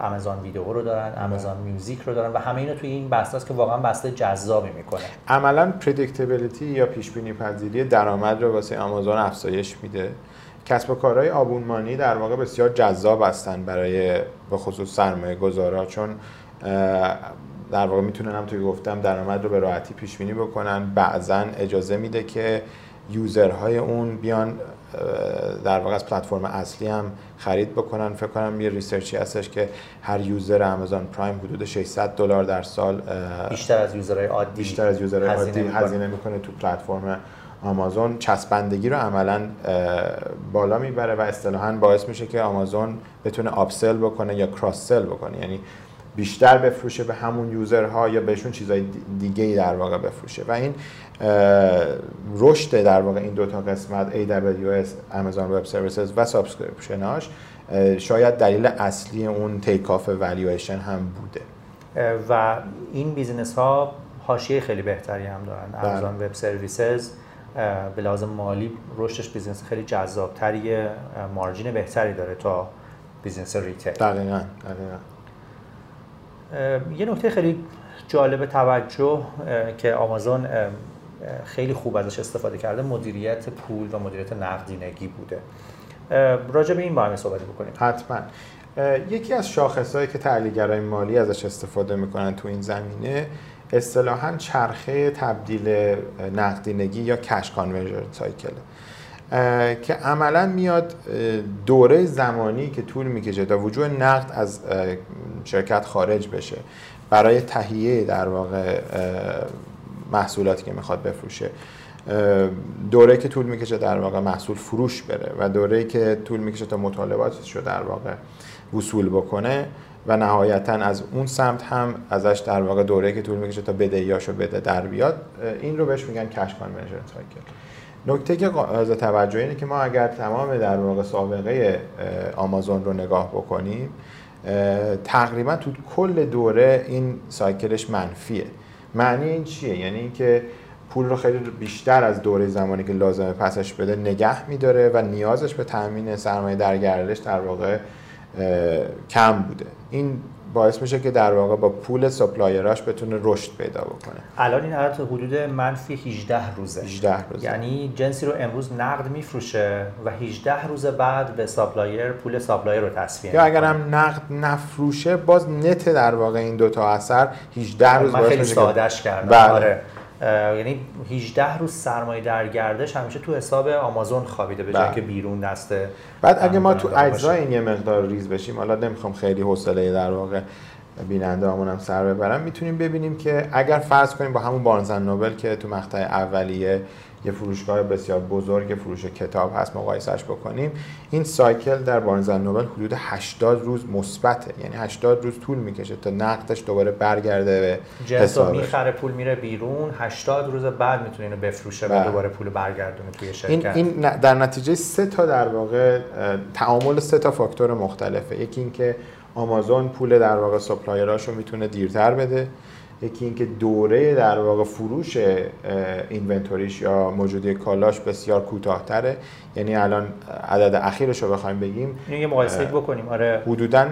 آمازون ویدیو رو دارن آمازون میوزیک رو دارن و همه اینا توی این بسته است که واقعا بسته جذابی می‌کنه. عملا پردیکتبیلیتی یا پیش بینی پذیری درآمد رو واسه آمازون افزایش میده. کسب و کارهای آبونمانی در واقع بسیار جذاب هستن برای به خصوص سرمایه گذارا چون در واقع می‌تونن هم توی گفتم درآمد رو به راحتی پیش بینی بکنن. بعضا اجازه میده که یوزرهای اون بیان در واقع از پلتفرم اصلی هم خرید بکنن. فکر کنم یه research ی هستش که هر user Amazon Prime حدود 600 دلار در سال بیشتر از user های عادی بیشتر از user های عادی هزینه می‌کنه تو پلتفرم آمازون چسبندگی رو عملا بالا می‌بره و اصطلاحا باعث میشه که آمازون بتونه upsell بکنه یا cross-sell بکنه. یعنی بیشتر بفروشه به همون user ها یا بهشون چیزای دیگه ای در واقع بفروشه. و این رشد در واقع این دو تا قسمت AWS Amazon Web Services و subscription اش شاید دلیل اصلی اون take off valuation هم بوده. و این business ها حاشیه خیلی بهتری هم دارن. Amazon بله. Web Services به لحاظ مالی رشدش business خیلی جذابتری margin بهتری داره تا business retail. دقیقاً. یه نکته خیلی جالب توجه که آمازون خیلی خوب ازش استفاده کرده مدیریت پول و مدیریت نقدینگی بوده. راجع به این با صحبت بکنیم حتما. یکی از شاخصهایی که تحلیلگرای مالی ازش استفاده می‌کنن تو این زمینه اصطلاحا چرخه تبدیل نقدینگی یا کش کانورژن سایکل که عملا میاد دوره زمانی که طول می‌کشه تا وجود نقد از شرکت خارج بشه برای تهیه در واقع محصولاتی که می‌خواد بفروشه. دوره که طول می‌کشه در واقع محصول فروش بره و دوره که طول می‌کشه تا مطالباتش رو در واقع وصول بکنه و نهایتا از اون سمت هم ازش در واقع دوره که طول می‌کشه تا بدهیاشو بده در بیاد. این رو بهش میگن کش کانورژن سایکل نکته که از توجه اینه که ما اگر تمام در واقع سابقه آمازون رو نگاه بکنیم تقریبا تو کل دوره این cycle ش منفیه. معنی این چیه؟ یعنی اینکه پول رو خیلی بیشتر از دوره زمانی که لازمه پسش بده نگه میداره و نیازش به تامین سرمایه در گردش در واقع کم بوده. این باعث میشه که در واقع با پول supplier اش بتونه رشد پیدا بکنه. الان این حالت حدود منفی 18 روزه. 18 روزه. یعنی جنسی رو امروز نقد میفروشه و 18 روز بعد به supplier پول supplier رو تسویه یا اگر هم نقد نفروشه باز نت در واقع این دو تا اثر 18 روز من خیلی سادهش کردم. بله. آره. یعنی 18 روز سرمایه در گردش همیشه تو حساب آمازون خوابیده به جایی بله. که بیرون دسته بعد اگه ما تو اجزای این یه مقدار ریز بشیم حالا نمی‌خوام خیلی حوصله در واقع بیننده هم سر ببرم می‌تونیم ببینیم که اگر فرض کنیم با همون بارنزن نوبل که تو مقطع اولیه یه فروشگاه بسیار بزرگ فروش کتاب هست مقایسش بکنیم. این سایکل در بارنز نوبل حدود 80 روز مثبته. یعنی 80 روز طول می‌کشه تا نقدش دوباره برگرده به جنس می‌خره پول میره بیرون. 80 روز بعد می‌تونه اینو بفروشه و بله. دوباره پول برگردونه توی شرکت. این, این در نتیجه سه تا در واقع تعامل سه تا فاکتور مختلفه. یکی اینکه آمازون پول در واقع سپلایراشو می‌تونه دیرتر بده. یکی اینکه دوره در واقع فروش اینونتوریش یا موجودی کالاش بسیار کوتاهتره. یعنی الان عدد اخیرش رو بخوایم بگیم یه مقایسه بکنیم. آره. حدوداً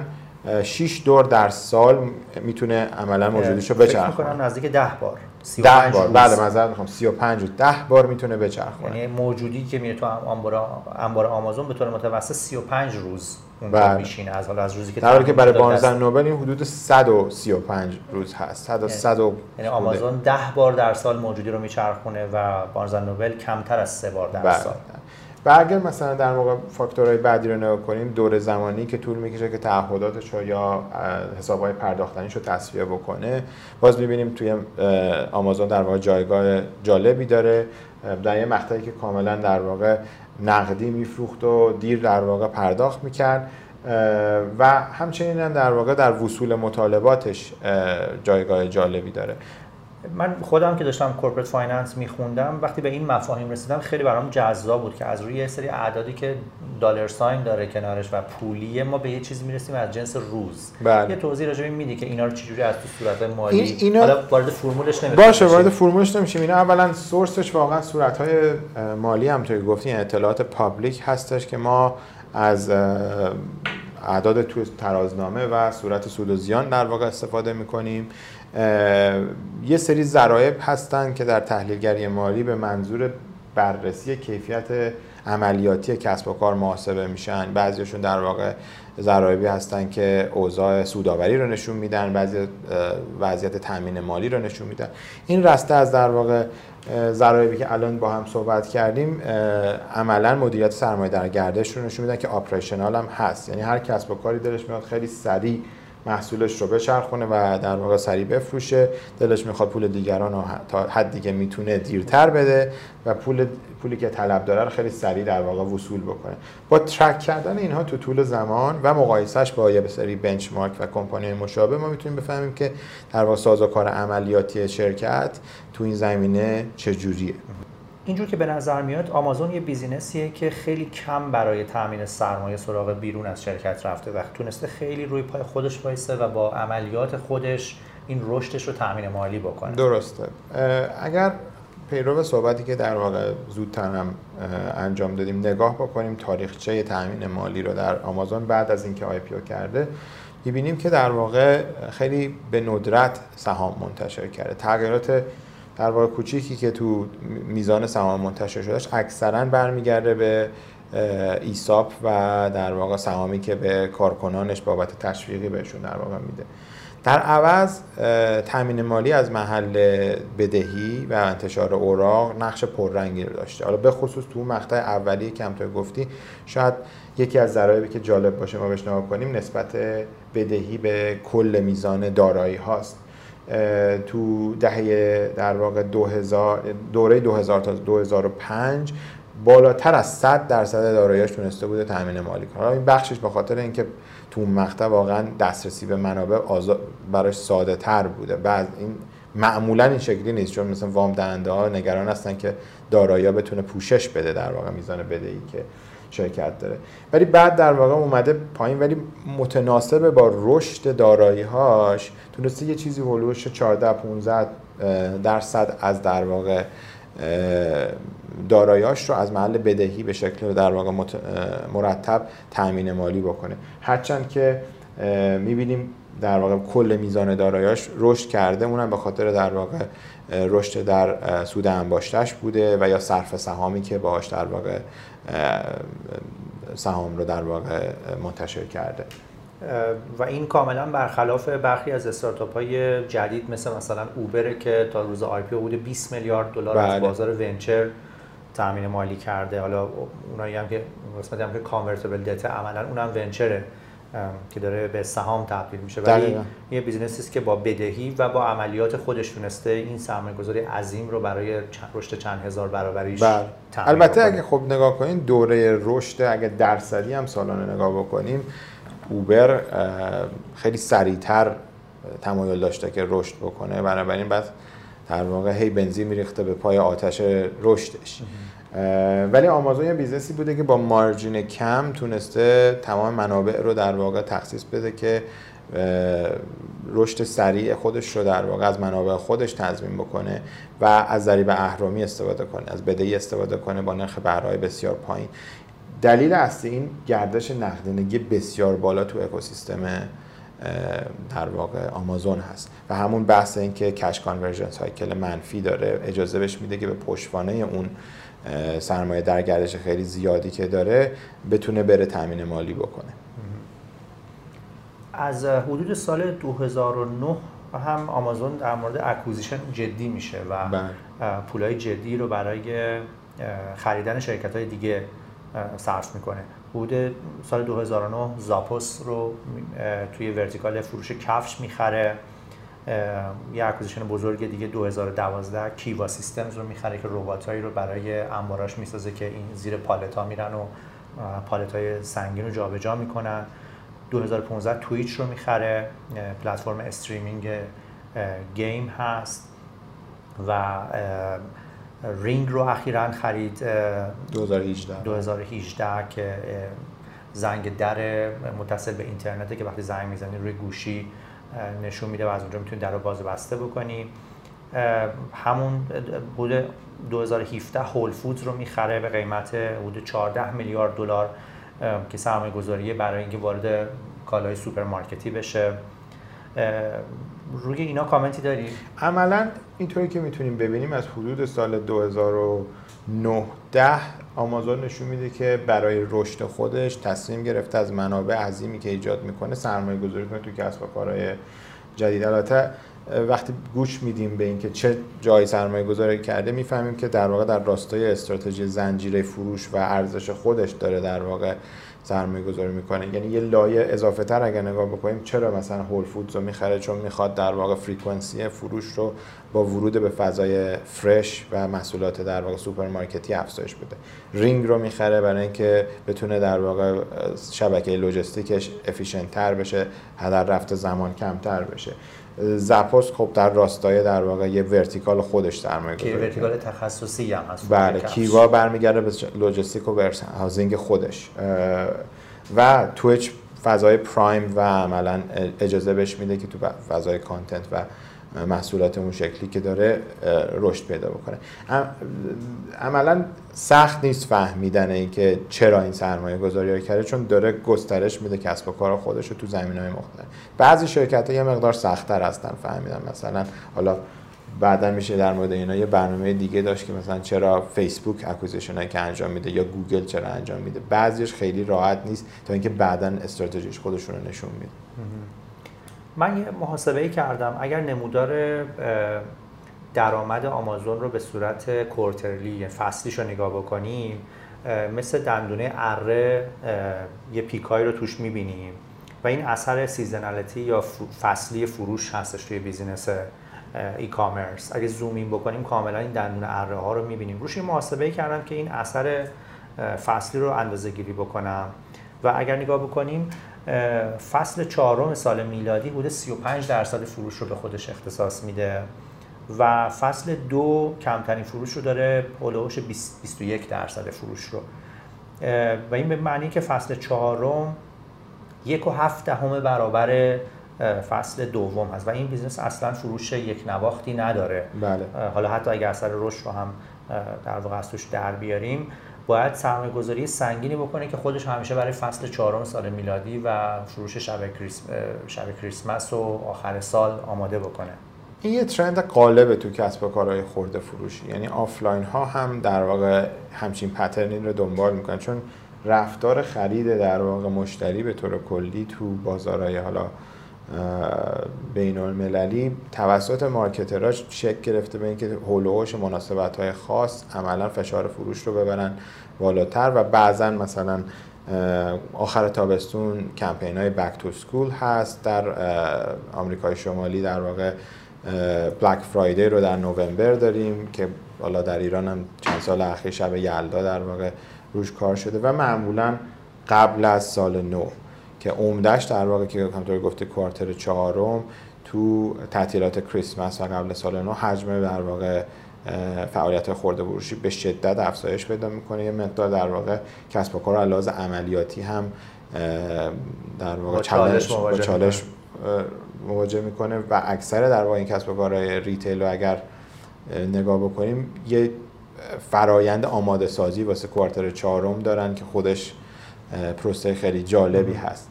6 دور در سال می‌تونه عملا موجودیشو بچرخونه. فکر می‌کنم نزدیک 10 بار. 10 بار. بله معذرت می‌خوام. 35 و 10 بار می‌تونه بچرخونه. یعنی موجودی که میره تو انبار انبار آمازون به طور متوسط 35 روز. اون بله. میشینه. از حالا از روزی که در که برای بارنزن نوبل این حدود 135 روز هست. 100 یعنی, 100 یعنی آمازون 10 بار در سال موجودی رو میچرخونه و بارنزن نوبل کمتر از 3 بار در بله. سال. و اگر مثلا در موقع فاکتورهای بعدی رو نگاه کنیم دور زمانی که طول می‌کشه که تعهداتش رو یا حسابهای پرداختنیش رو تصفیه بکنه باز می‌بینیم توی آمازون در واقع جایگاه جالبی داره. در یه مقطعی که کاملا در واقع نقدی میفروخت و دیر در واقع پرداخت می‌کرد و همچنین در واقع در وصول مطالباتش جایگاه جالبی داره. من خودم که داشتم corporate finance میخوندم وقتی به این مفاهیم رسیدم خیلی برام جذاب بود که از روی یه سری اعدادی که dollar sign داره کنارش و پولیه ما به یه چیزی می‌رسیم از جنس روز. بله. یه توضیح راجع به میدید که اینا رو چجوری از تو صورت مالی؟ این اینا... حالا وارد فرمولش نمیشه باشه وارد فرمولش نمیشیم. اینا اولا source ش واقعا صورت های مالی هم توی گفتی اطلاعات public هستش که ما از اعداد تو ترازنامه و صورت سود و زیان در واقع استفاده می‌کنیم. یه سری ذرایب هستن که در تحلیلگری مالی به منظور بررسی کیفیت عملیاتی کسب و کار محاسبه میشن. بعضیشون در واقع ضرایبی هستن که اوضاع سوداوری رو نشون میدن بعضی وضعیت تامین مالی رو نشون میدن. این رسته از در واقع ضرایبی که الان با هم صحبت کردیم عملا مدیریت سرمایه در گردش رو نشون میدن که آپریشنال هم هست. یعنی هر کسب و کاری دلش میاد خیلی سریع محصولش رو بچرخونه و در واقع سریع بفروشه. دلش می‌خواد پول دیگران رو تا حدی که می‌تونه دیرتر بده و پول پولی که طلب داره رو خیلی سریع در واقع وصول بکنه. با ترک کردن اینها تو طول زمان و مقایسهش با یه سری بنچمارک و کمپانی مشابه ما می‌تونیم بفهمیم که در واقع سازوکار عملیاتی شرکت تو این زمینه چجوریه. اینجور که به نظر میاد آمازون یه بیزینسیه که خیلی کم برای تامین سرمایه سراغ بیرون از شرکت رفته. و تونسته خیلی روی پای خودش وایسه و با عملیات خودش این رشدش رو تامین مالی بکنه. درسته. اگر پیرو صحبتی که در واقع زودتر هم انجام دادیم نگاه بکنیم تاریخچه تامین مالی رو در آمازون بعد از اینکه آی پی کرده می‌بینیم که در واقع خیلی به ندرت سهام منتشر کرده. تغییرات در واقع کوچیکی که تو میزان سهام منتشر شدهش اکثرا برمیگرده به ایساپ و در واقع سهامی که به کارکنانش بابت تشویقی بهشون در واقع میده. در عوض تامین مالی از محل بدهی و انتشار اوراق نقش پررنگی رو داشته. حالا به خصوص تو مقطع اولی که همطور گفتی شاید یکی از ذرایبی که جالب باشه ما بهش کنیم نسبت بدهی به کل میزان دارایی هاست. تو دهه در واقع 2000 دوره 2000 تا 2005 بالاتر از 100 درصد داراییش تونسته بوده تامین مالی کنه. این بخشش به خاطر اینکه تو مقطع واقعا دسترسی به منابع براش ساده تر بوده. بعد این معمولا این شکلی نیست چون مثلا وام دهنده ها نگران هستن که دارایی بتونه پوشش بده در واقع میزان بدهی که شرکت داره. ولی بعد در واقع اومده پایین ولی متناسب با رشد دارایی هاش تونسته یه چیزی هلوش 14 15 درصد از در واقع دارایاش رو از محل بدهی به شکل در واقع مرتب تامین مالی بکنه. هرچند که می‌بینیم در واقع کل میزان دارایاش رشد کرده اونم به خاطر در واقع رشد در سود انباشتش بوده و یا صرف سهامی که باهاش در واقع سهام رو در واقع منتشر کرده. و این کاملا برخلاف برخی از استارتاپ های جدید مثل مثلا اوبر که تا روز IPO بوده 20 میلیارد دلار از بله. بازار venture تامین مالی کرده. حالا اونایی هم که قسمتی هم که convertible debt عملا اونم venture ه. که داره به سهام تبدیل میشه. ولی یه business ی است که با بدهی و با عملیات خودش تونسته این سرمایه‌گذاری عظیم رو برای رشد چند هزار برابریش بله. البته اگه خب نگاه کنین دوره رشد اگه درصدی هم سالانه نگاه بکنیم اوبر خیلی سریعتر تمایل داشته که رشد بکنه. بنابراین بعد در واقع هی بنزین میریخته به پای آتش رشدش. ولی آمازون یه business ی بوده که با margin کم تونسته تمام منابع رو در واقع تخصیص بده که رشد سریع خودش رو در واقع از منابع خودش تضمین بکنه و از ضریب اهرامی استفاده کنه از بدهی استفاده کنه با نرخ بهرهای بسیار پایین. دلیل اصلی این گردش نقدینگی بسیار بالا تو اکوسیستم در واقع آمازون هست و همون بحث این که کش کانورژن سایکل منفی داره اجازه بهش میده که به پشتوانه اون سرمایه در گردش خیلی زیادی که داره بتونه بره تامین مالی بکنه. از حدود سال 2009 هم آمازون در مورد acquisition جدی میشه و بله. پولای جدی رو برای خریدن شرکت های دیگه صرف می‌کنه. حدود سال 2009 زاپوس رو توی vertical فروش کفش می‌خره. یه acquisition بزرگ دیگه 2012 کیوا سیستمز رو می‌خره که رباتایی رو برای انباراش می‌سازه که این زیر پالت ها میرن و پالت های سنگین رو جابجا می‌کنن. 2015 تویچ رو می‌خره پلتفرم streaming game هست و رینگ رو اخیرا خرید 2018 2018 که زنگ در متصل به اینترنته که وقتی زنگ می‌زنی روی گوشی نشون میده و از اونجا می‌تونید در رو باز بسته بکنی همون بود 2017 هول فودز رو می‌خره به قیمت حدود 14 میلیارد دلار که سرمایه گذاریه برای اینکه وارد کالای سوپرمارکتی بشه روی اینا کامنتی داری؟ عملا اینطوری که می‌تونیم ببینیم از حدود سال 2009 ده آمازون نشون میده که برای رشد خودش تصمیم گرفته از منابع عظیمی که ایجاد می‌کنه سرمایه گذاری کنه تو کسب و کارهای جدید. البته وقتی گوش میدیم به اینکه چه جایی سرمایه گذاری کرده می‌فهمیم که در واقع در راستای استراتژی زنجیره فروش و ارزش خودش داره در واقع سرمایه گذاری می‌کنه. یعنی یه لایه اضافه تر اگر نگاه بکنیم چرا مثلا هول فودز رو می‌خره؟ چون می‌خواد در واقع frequency فروش رو با ورود به فضای fresh و محصولات در واقع سوپرمارکتی افزایش بده. رینگ رو می‌خره برای اینکه بتونه در واقع شبکه لوجستیکش efficient تر بشه هدر رفت زمان کمتر بشه. زاپوس خب در راستای در واقع یه vertical خودش سرمایه گذاری vertical تخصصی هم هست. بله کیوا برمیگرده به لوجستیک و warehousing خودش. و تویچ فضای پرایم و عملا اجازه بهش میده که تو فضای content و محصولات اون شکلی که داره رشد پیدا بکنه. عملا سخت نیست فهمیدن این که چرا این سرمایه گذاری کرده چون داره گسترش میده کسب و کار خودش رو تو زمین های مختلف. بعضی شرکت ها یه مقدار سختتر هستن فهمیدن. مثلا حالا بعدا میشه در مورد اینا یه برنامه دیگه داشت که مثلا چرا فیسبوک acquisition که انجام میده یا گوگل چرا انجام میده. بعضیش خیلی راحت نیست تا اینکه بعدا استراتژیش خودشون رو نشون میده. من یه محاسبه کردم. اگر نمودار درآمد آمازون رو به صورت quarterly فصلیش رو نگاه بکنیم مثل دندونه اره یه peak ایی رو توش می‌بینیم و این اثر seasonality یا فصلی فروش هستش توی business e-commerce اگه zoom in بکنیم کاملا این دندون اره ها رو می‌بینیم. روش محاسبه کردم که این اثر فصلی رو اندازه گیری بکنم. و اگر نگاه بکنیم فصل چهارم سال میلادی بوده 35 درصد فروش رو به خودش اختصاص میده و فصل دو کمترین فروش رو داره هلوش 21 درصد فروش رو و این به معنی که فصل چهارم یک و هفت دهم برابر فصل دوم هست و این business اصلا فروش یک نواختی نداره بله. حالا حتی اگر اثر رشد رو هم در واقع از توش در بیاریم باید سرمایه گذاری سنگینی بکنه که خودش همیشه برای فصل چهارم سال میلادی و فروش شب, کریس... شب کریسمس و آخر سال آماده بکنه. این یه trend غالبه تو کسب و کارهای خرده فروشی. یعنی آفلاین ها هم در واقع همچین پترنی رو دنبال می‌کنن. چون رفتار خرید در واقع مشتری به طور کلی تو بازارهای حالا بین المللی توسط مارکتراش شکل گرفته به اینکه هولوش مناسبت های خاص عملا فشار فروش رو ببرن بالاتر و بعضا مثلا آخر تابستون کمپین های بک تو سکول هست در آمریکای شمالی در واقع بلک فرایدی رو در نوامبر داریم که حالا در ایران هم چند سال اخیر شب یلدا در واقع روش کار شده و معمولا قبل از سال نو. که عمدهش در واقع که همطور گفته کوارتر چهارم تو تعطیلات کریسمس و قبل سال نو حجم در واقع فعالیت خورده بروشی به شدت افزایش پیدا می‌کنه. یه مقدار در واقع کسب و کار علاوه عملیاتی هم در واقع چالش مواجه, چالش مواجه می‌کنه و اکثر در واقع این کسب و کارهای retail رو اگر نگاه بکنیم یه فرایند آماده سازی واسه quarter چهارم دارن که خودش پروسه خیلی جالبی هست.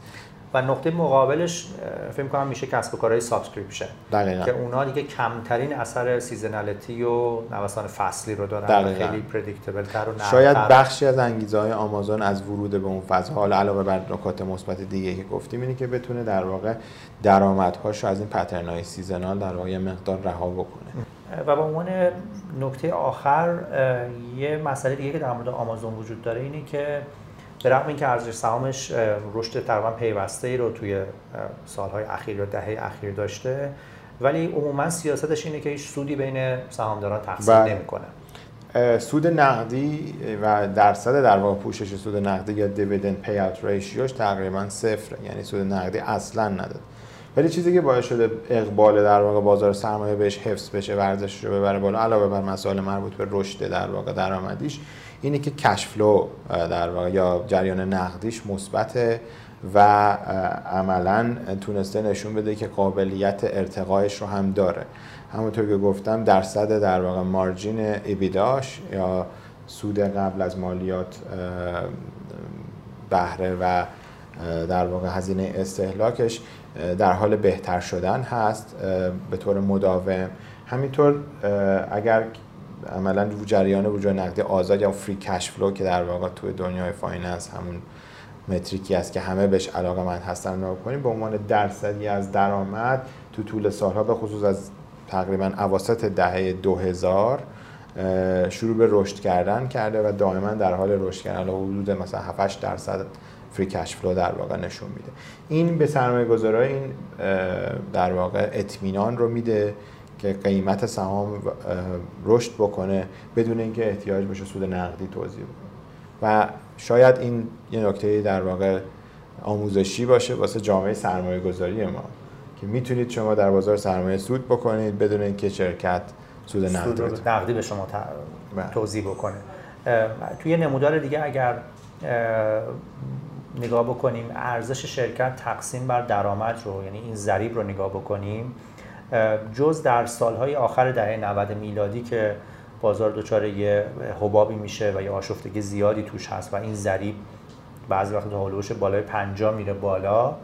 و نقطه مقابلش فکر کنم میشه کسب و کارهای subscription. دقیقا. که اونا دیگه کمترین اثر seasonality و نوسان فصلی رو دارن خیلی predictable تر و شاید بخشی از انگیزه های آمازون از ورود به اون فضا حالا علاوه بر نکات مثبت دیگه که گفتیم اینه که بتونه در واقع درآمدهاش از این pattern های seasonal در واقع مقدار رها بکنه. و به عنوان نکته آخر یه مسئله دیگه که در مورد آمازون وجود داره اینه که به رغم اینکه ارزش سهامش رشد تقریبا پیوسته ای رو توی سالهای اخیر یا دهه اخیر داشته. ولی عموما سیاستش اینه که هیچ سودی بین سهامداران تقسیم بله. نمی‌کنه. سود نقدی و درصد در واقع پوشش سود نقدی یا dividend payout ratio ش تقریبا صفر یعنی سود نقدی اصلا نداد ولی چیزی که باعث شده اقبال در واقع بازار سرمایه بهش حفظ بشه ورزش رو ببره بالا علاوه بر مسائل مربوط به رشد در واقع درآمدیش اینه که کشفلو در واقع یا جریان نقدیش مثبته و عملا تونسته نشون بده که قابلیت ارتقایش رو هم داره. همونطور که گفتم درصد در واقع مارجین ایبیداش یا سود قبل از مالیات بهره و در واقع هزینه استهلاکش در حال بهتر شدن هست به طور مداوم. همینطور اگر عملا جریان وجود نقدی آزاد یا free cash flow که در واقع توی دنیای finance همون metric ی است که همه بهش علاقه‌مند هستن رو کنیم به عنوان درصدی از درآمد تو طول سالها به خصوص از تقریبا اواسط دهه 2000 شروع به رشد کردن کرده و دائما در حال رشد کردن. حدود مثلا 7 درصد فری کش فلو در واقع نشون میده. این به سرمایه گذارای این در واقع اطمینان رو میده که قیمت سهام رشد بکنه بدون اینکه احتیاج بشه سود نقدی توضیح بکنه و شاید این یه نکته در واقع آموزشی باشه واسه جامعه سرمایه گذاری ما که می‌تونید شما در بازار سرمایه سود بکنید بدون اینکه شرکت سود نقدی, نقدی به شما بله. توضیح بکنه. توی نمودار دیگه اگر نگاه بکنیم ارزش شرکت تقسیم بر درآمد رو یعنی این ضریب رو نگاه بکنیم جز در سالهای آخر دهه 90 میلادی که بازار دچار یه حبابی میشه و یه آشفتگی زیادی توش هست و این ضریب بعضی وقت هولوش بالای 50 میره بالا.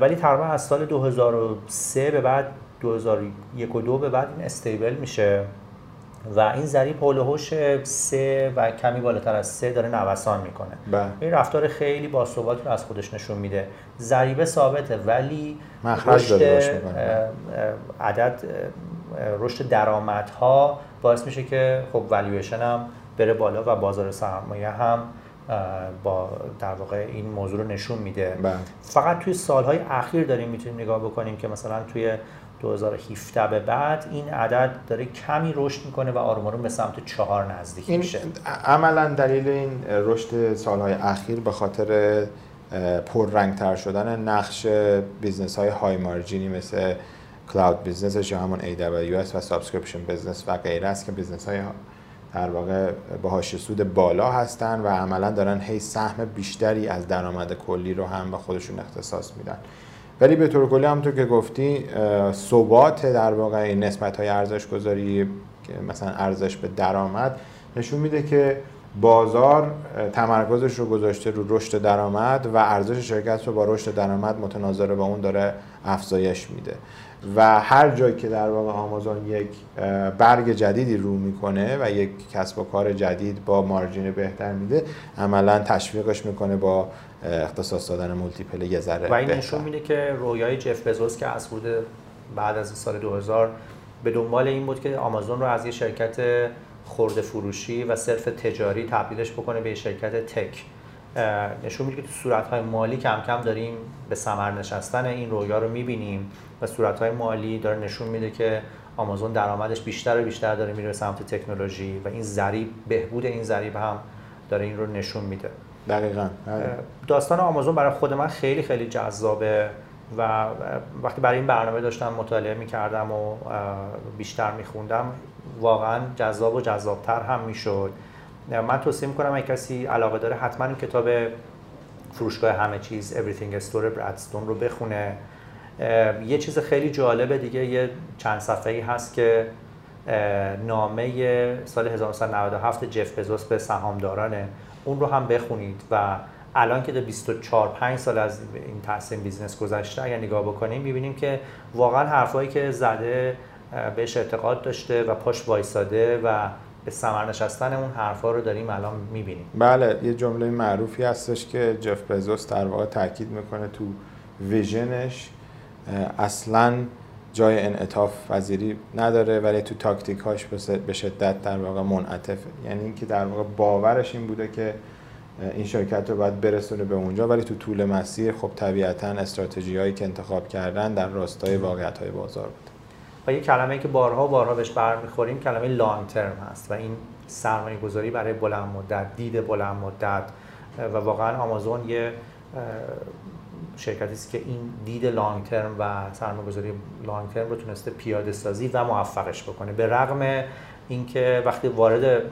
ولی تقریبا از سال 2003 به بعد 2001 و 2 به بعد این استیبل میشه. و این ضریب هولوش 3 و کمی بالاتر از 3 داره نوسان می‌کنه بله. این رفتار خیلی باثباتی رو از خودش نشون میده ضریب ثابته ولی رشد عدد رشد درآمدها باعث میشه که خب والویشن هم بره بالا و بازار سرمایه هم با در واقع این موضوع رو نشون میده بله. فقط توی سالهای اخیر داریم می‌تونیم نگاه بکنیم که مثلا توی 2017 به بعد این عدد داره کمی رشد می‌کنه و آروم آروم به سمت چهار نزدیک این میشه. عملا دلیل این رشد سالهای اخیر به خاطر پررنگتر شدن نقش business های high margin ی مثل cloud business یا همون AWS و subscription business و غیره است که business های در واقع با سود بالا هستن و عملا دارن هی سهم بیشتری از درآمد کلی رو هم به خودشون اختصاص میدن. ولی به طور کلی همونطور که گفتی ثبات در واقع نسبت های ارزش گذاری مثلا ارزش به درآمد نشون میده که بازار تمرکزش رو گذاشته رو رشد درآمد و ارزش شرکت رو با رشد درآمد متناظر با اون داره افزایش میده. و هر جایی که در واقع آمازون یک برگ جدیدی رو می‌کنه و یک کسب و کار جدید با مارجین بهتر میده عملا تشویقش می‌کنه با اختصاص دادن multiple یه ذره و این نشون میده که رویای جف بزوس که از بوده بعد از سال 2000 به دنبال این بود که آمازون رو از یه شرکت خرده فروشی و صرف تجاری تبدیلش بکنه به شرکت tech. نشون میده که تو صورتهای مالی کم کم داریم به ثمر نشستن این رویا رو می‌بینیم و صورتهای مالی داره نشون میده که آمازون درآمدش بیشتر و بیشتر داره میره سمت تکنولوژی و این ضریب بهبود این ضریب هم داره این رو نشون میده. دقیقا. داستان آمازون برای خود من خیلی خیلی جذابه و وقتی برای این برنامه داشتم مطالعه می‌کردم و بیشتر میخوندم واقعا جذاب و جذابتر هم می‌شد. من توصیه می‌کنم اگه کسی علاقه داره حتما این کتاب فروشگاه همه چیز Everything Store برادستون رو بخونه. یه چیز خیلی جالبه دیگه یه چند صفحه ای هست که نامه سال 1997 جف بزوس به سهامدارانه. اون رو هم بخونید و الان که 24 5 سال از این تأسیس business گذشته اگر نگاه بکنیم می‌بینیم که واقعا حرفایی که زده بهش اعتقاد داشته و پاش وایساده و به ثمر نشستن اون حرفا رو داریم الان می‌بینیم. بله یه جمله معروفی هستش که جف بزوس در واقع تاکید می‌کنه تو vision ش اصلا جای انعطاف وزیری نداره ولی تو تاکتیک هاش به شدت در واقع منعطفه. یعنی اینکه در واقع باورش این بوده که این شرکت رو باید برسونه به اونجا ولی تو طول مسیر خب طبیعتا استراتژی هایی که انتخاب کردن در راستای واقعیت های بازار بود و یه کلمه که بارها بارها بهش برمیخوریم کلمه لانگ ترم هست و این سرمایه گذاری برای بلند مدت دید بلند مدت و واقعا آمازون یه شرکتی است که این دید لانگ ترم و سرمایه‌گذاری لانگ ترم رو تونسته پیاده سازی و موفقش بکنه. به رغم اینکه وقتی وارد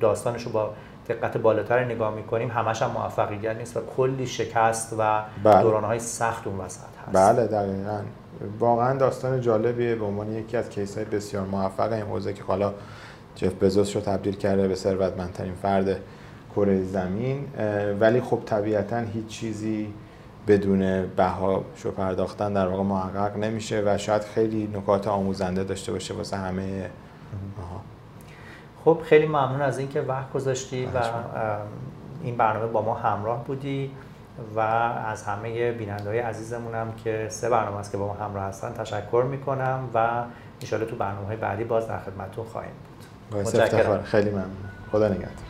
داستانش رو با دقت بالاتر نگاه می‌کنیم همش هم موفقیت نیست و کلی شکست و بله. دورانهای سخت اون وسط هست. بله دقیقا. واقعا داستان جالبیه. به عنوان یکی از کیس های بسیار موفق این حوزه که حالا جف بزوس رو تبدیل کرده به ثروتمندترین فرد کره زمین ولی خب طبیعتا هیچ چیزی بدون بهاشو پرداختن در واقع محقق نمیشه و شاید خیلی نکات آموزنده داشته باشه واسه همه. خب خیلی ممنون از اینکه وقت گذاشتی و این برنامه با ما همراه بودی و از همه بیننده های عزیزمونم که سه برنامه است که با ما همراه هستن تشکر می‌کنم و انشالله تو برنامه های بعدی باز در خدمتتون خواهیم بود. متشکرم. خیلی ممنون. خدا نگهدار.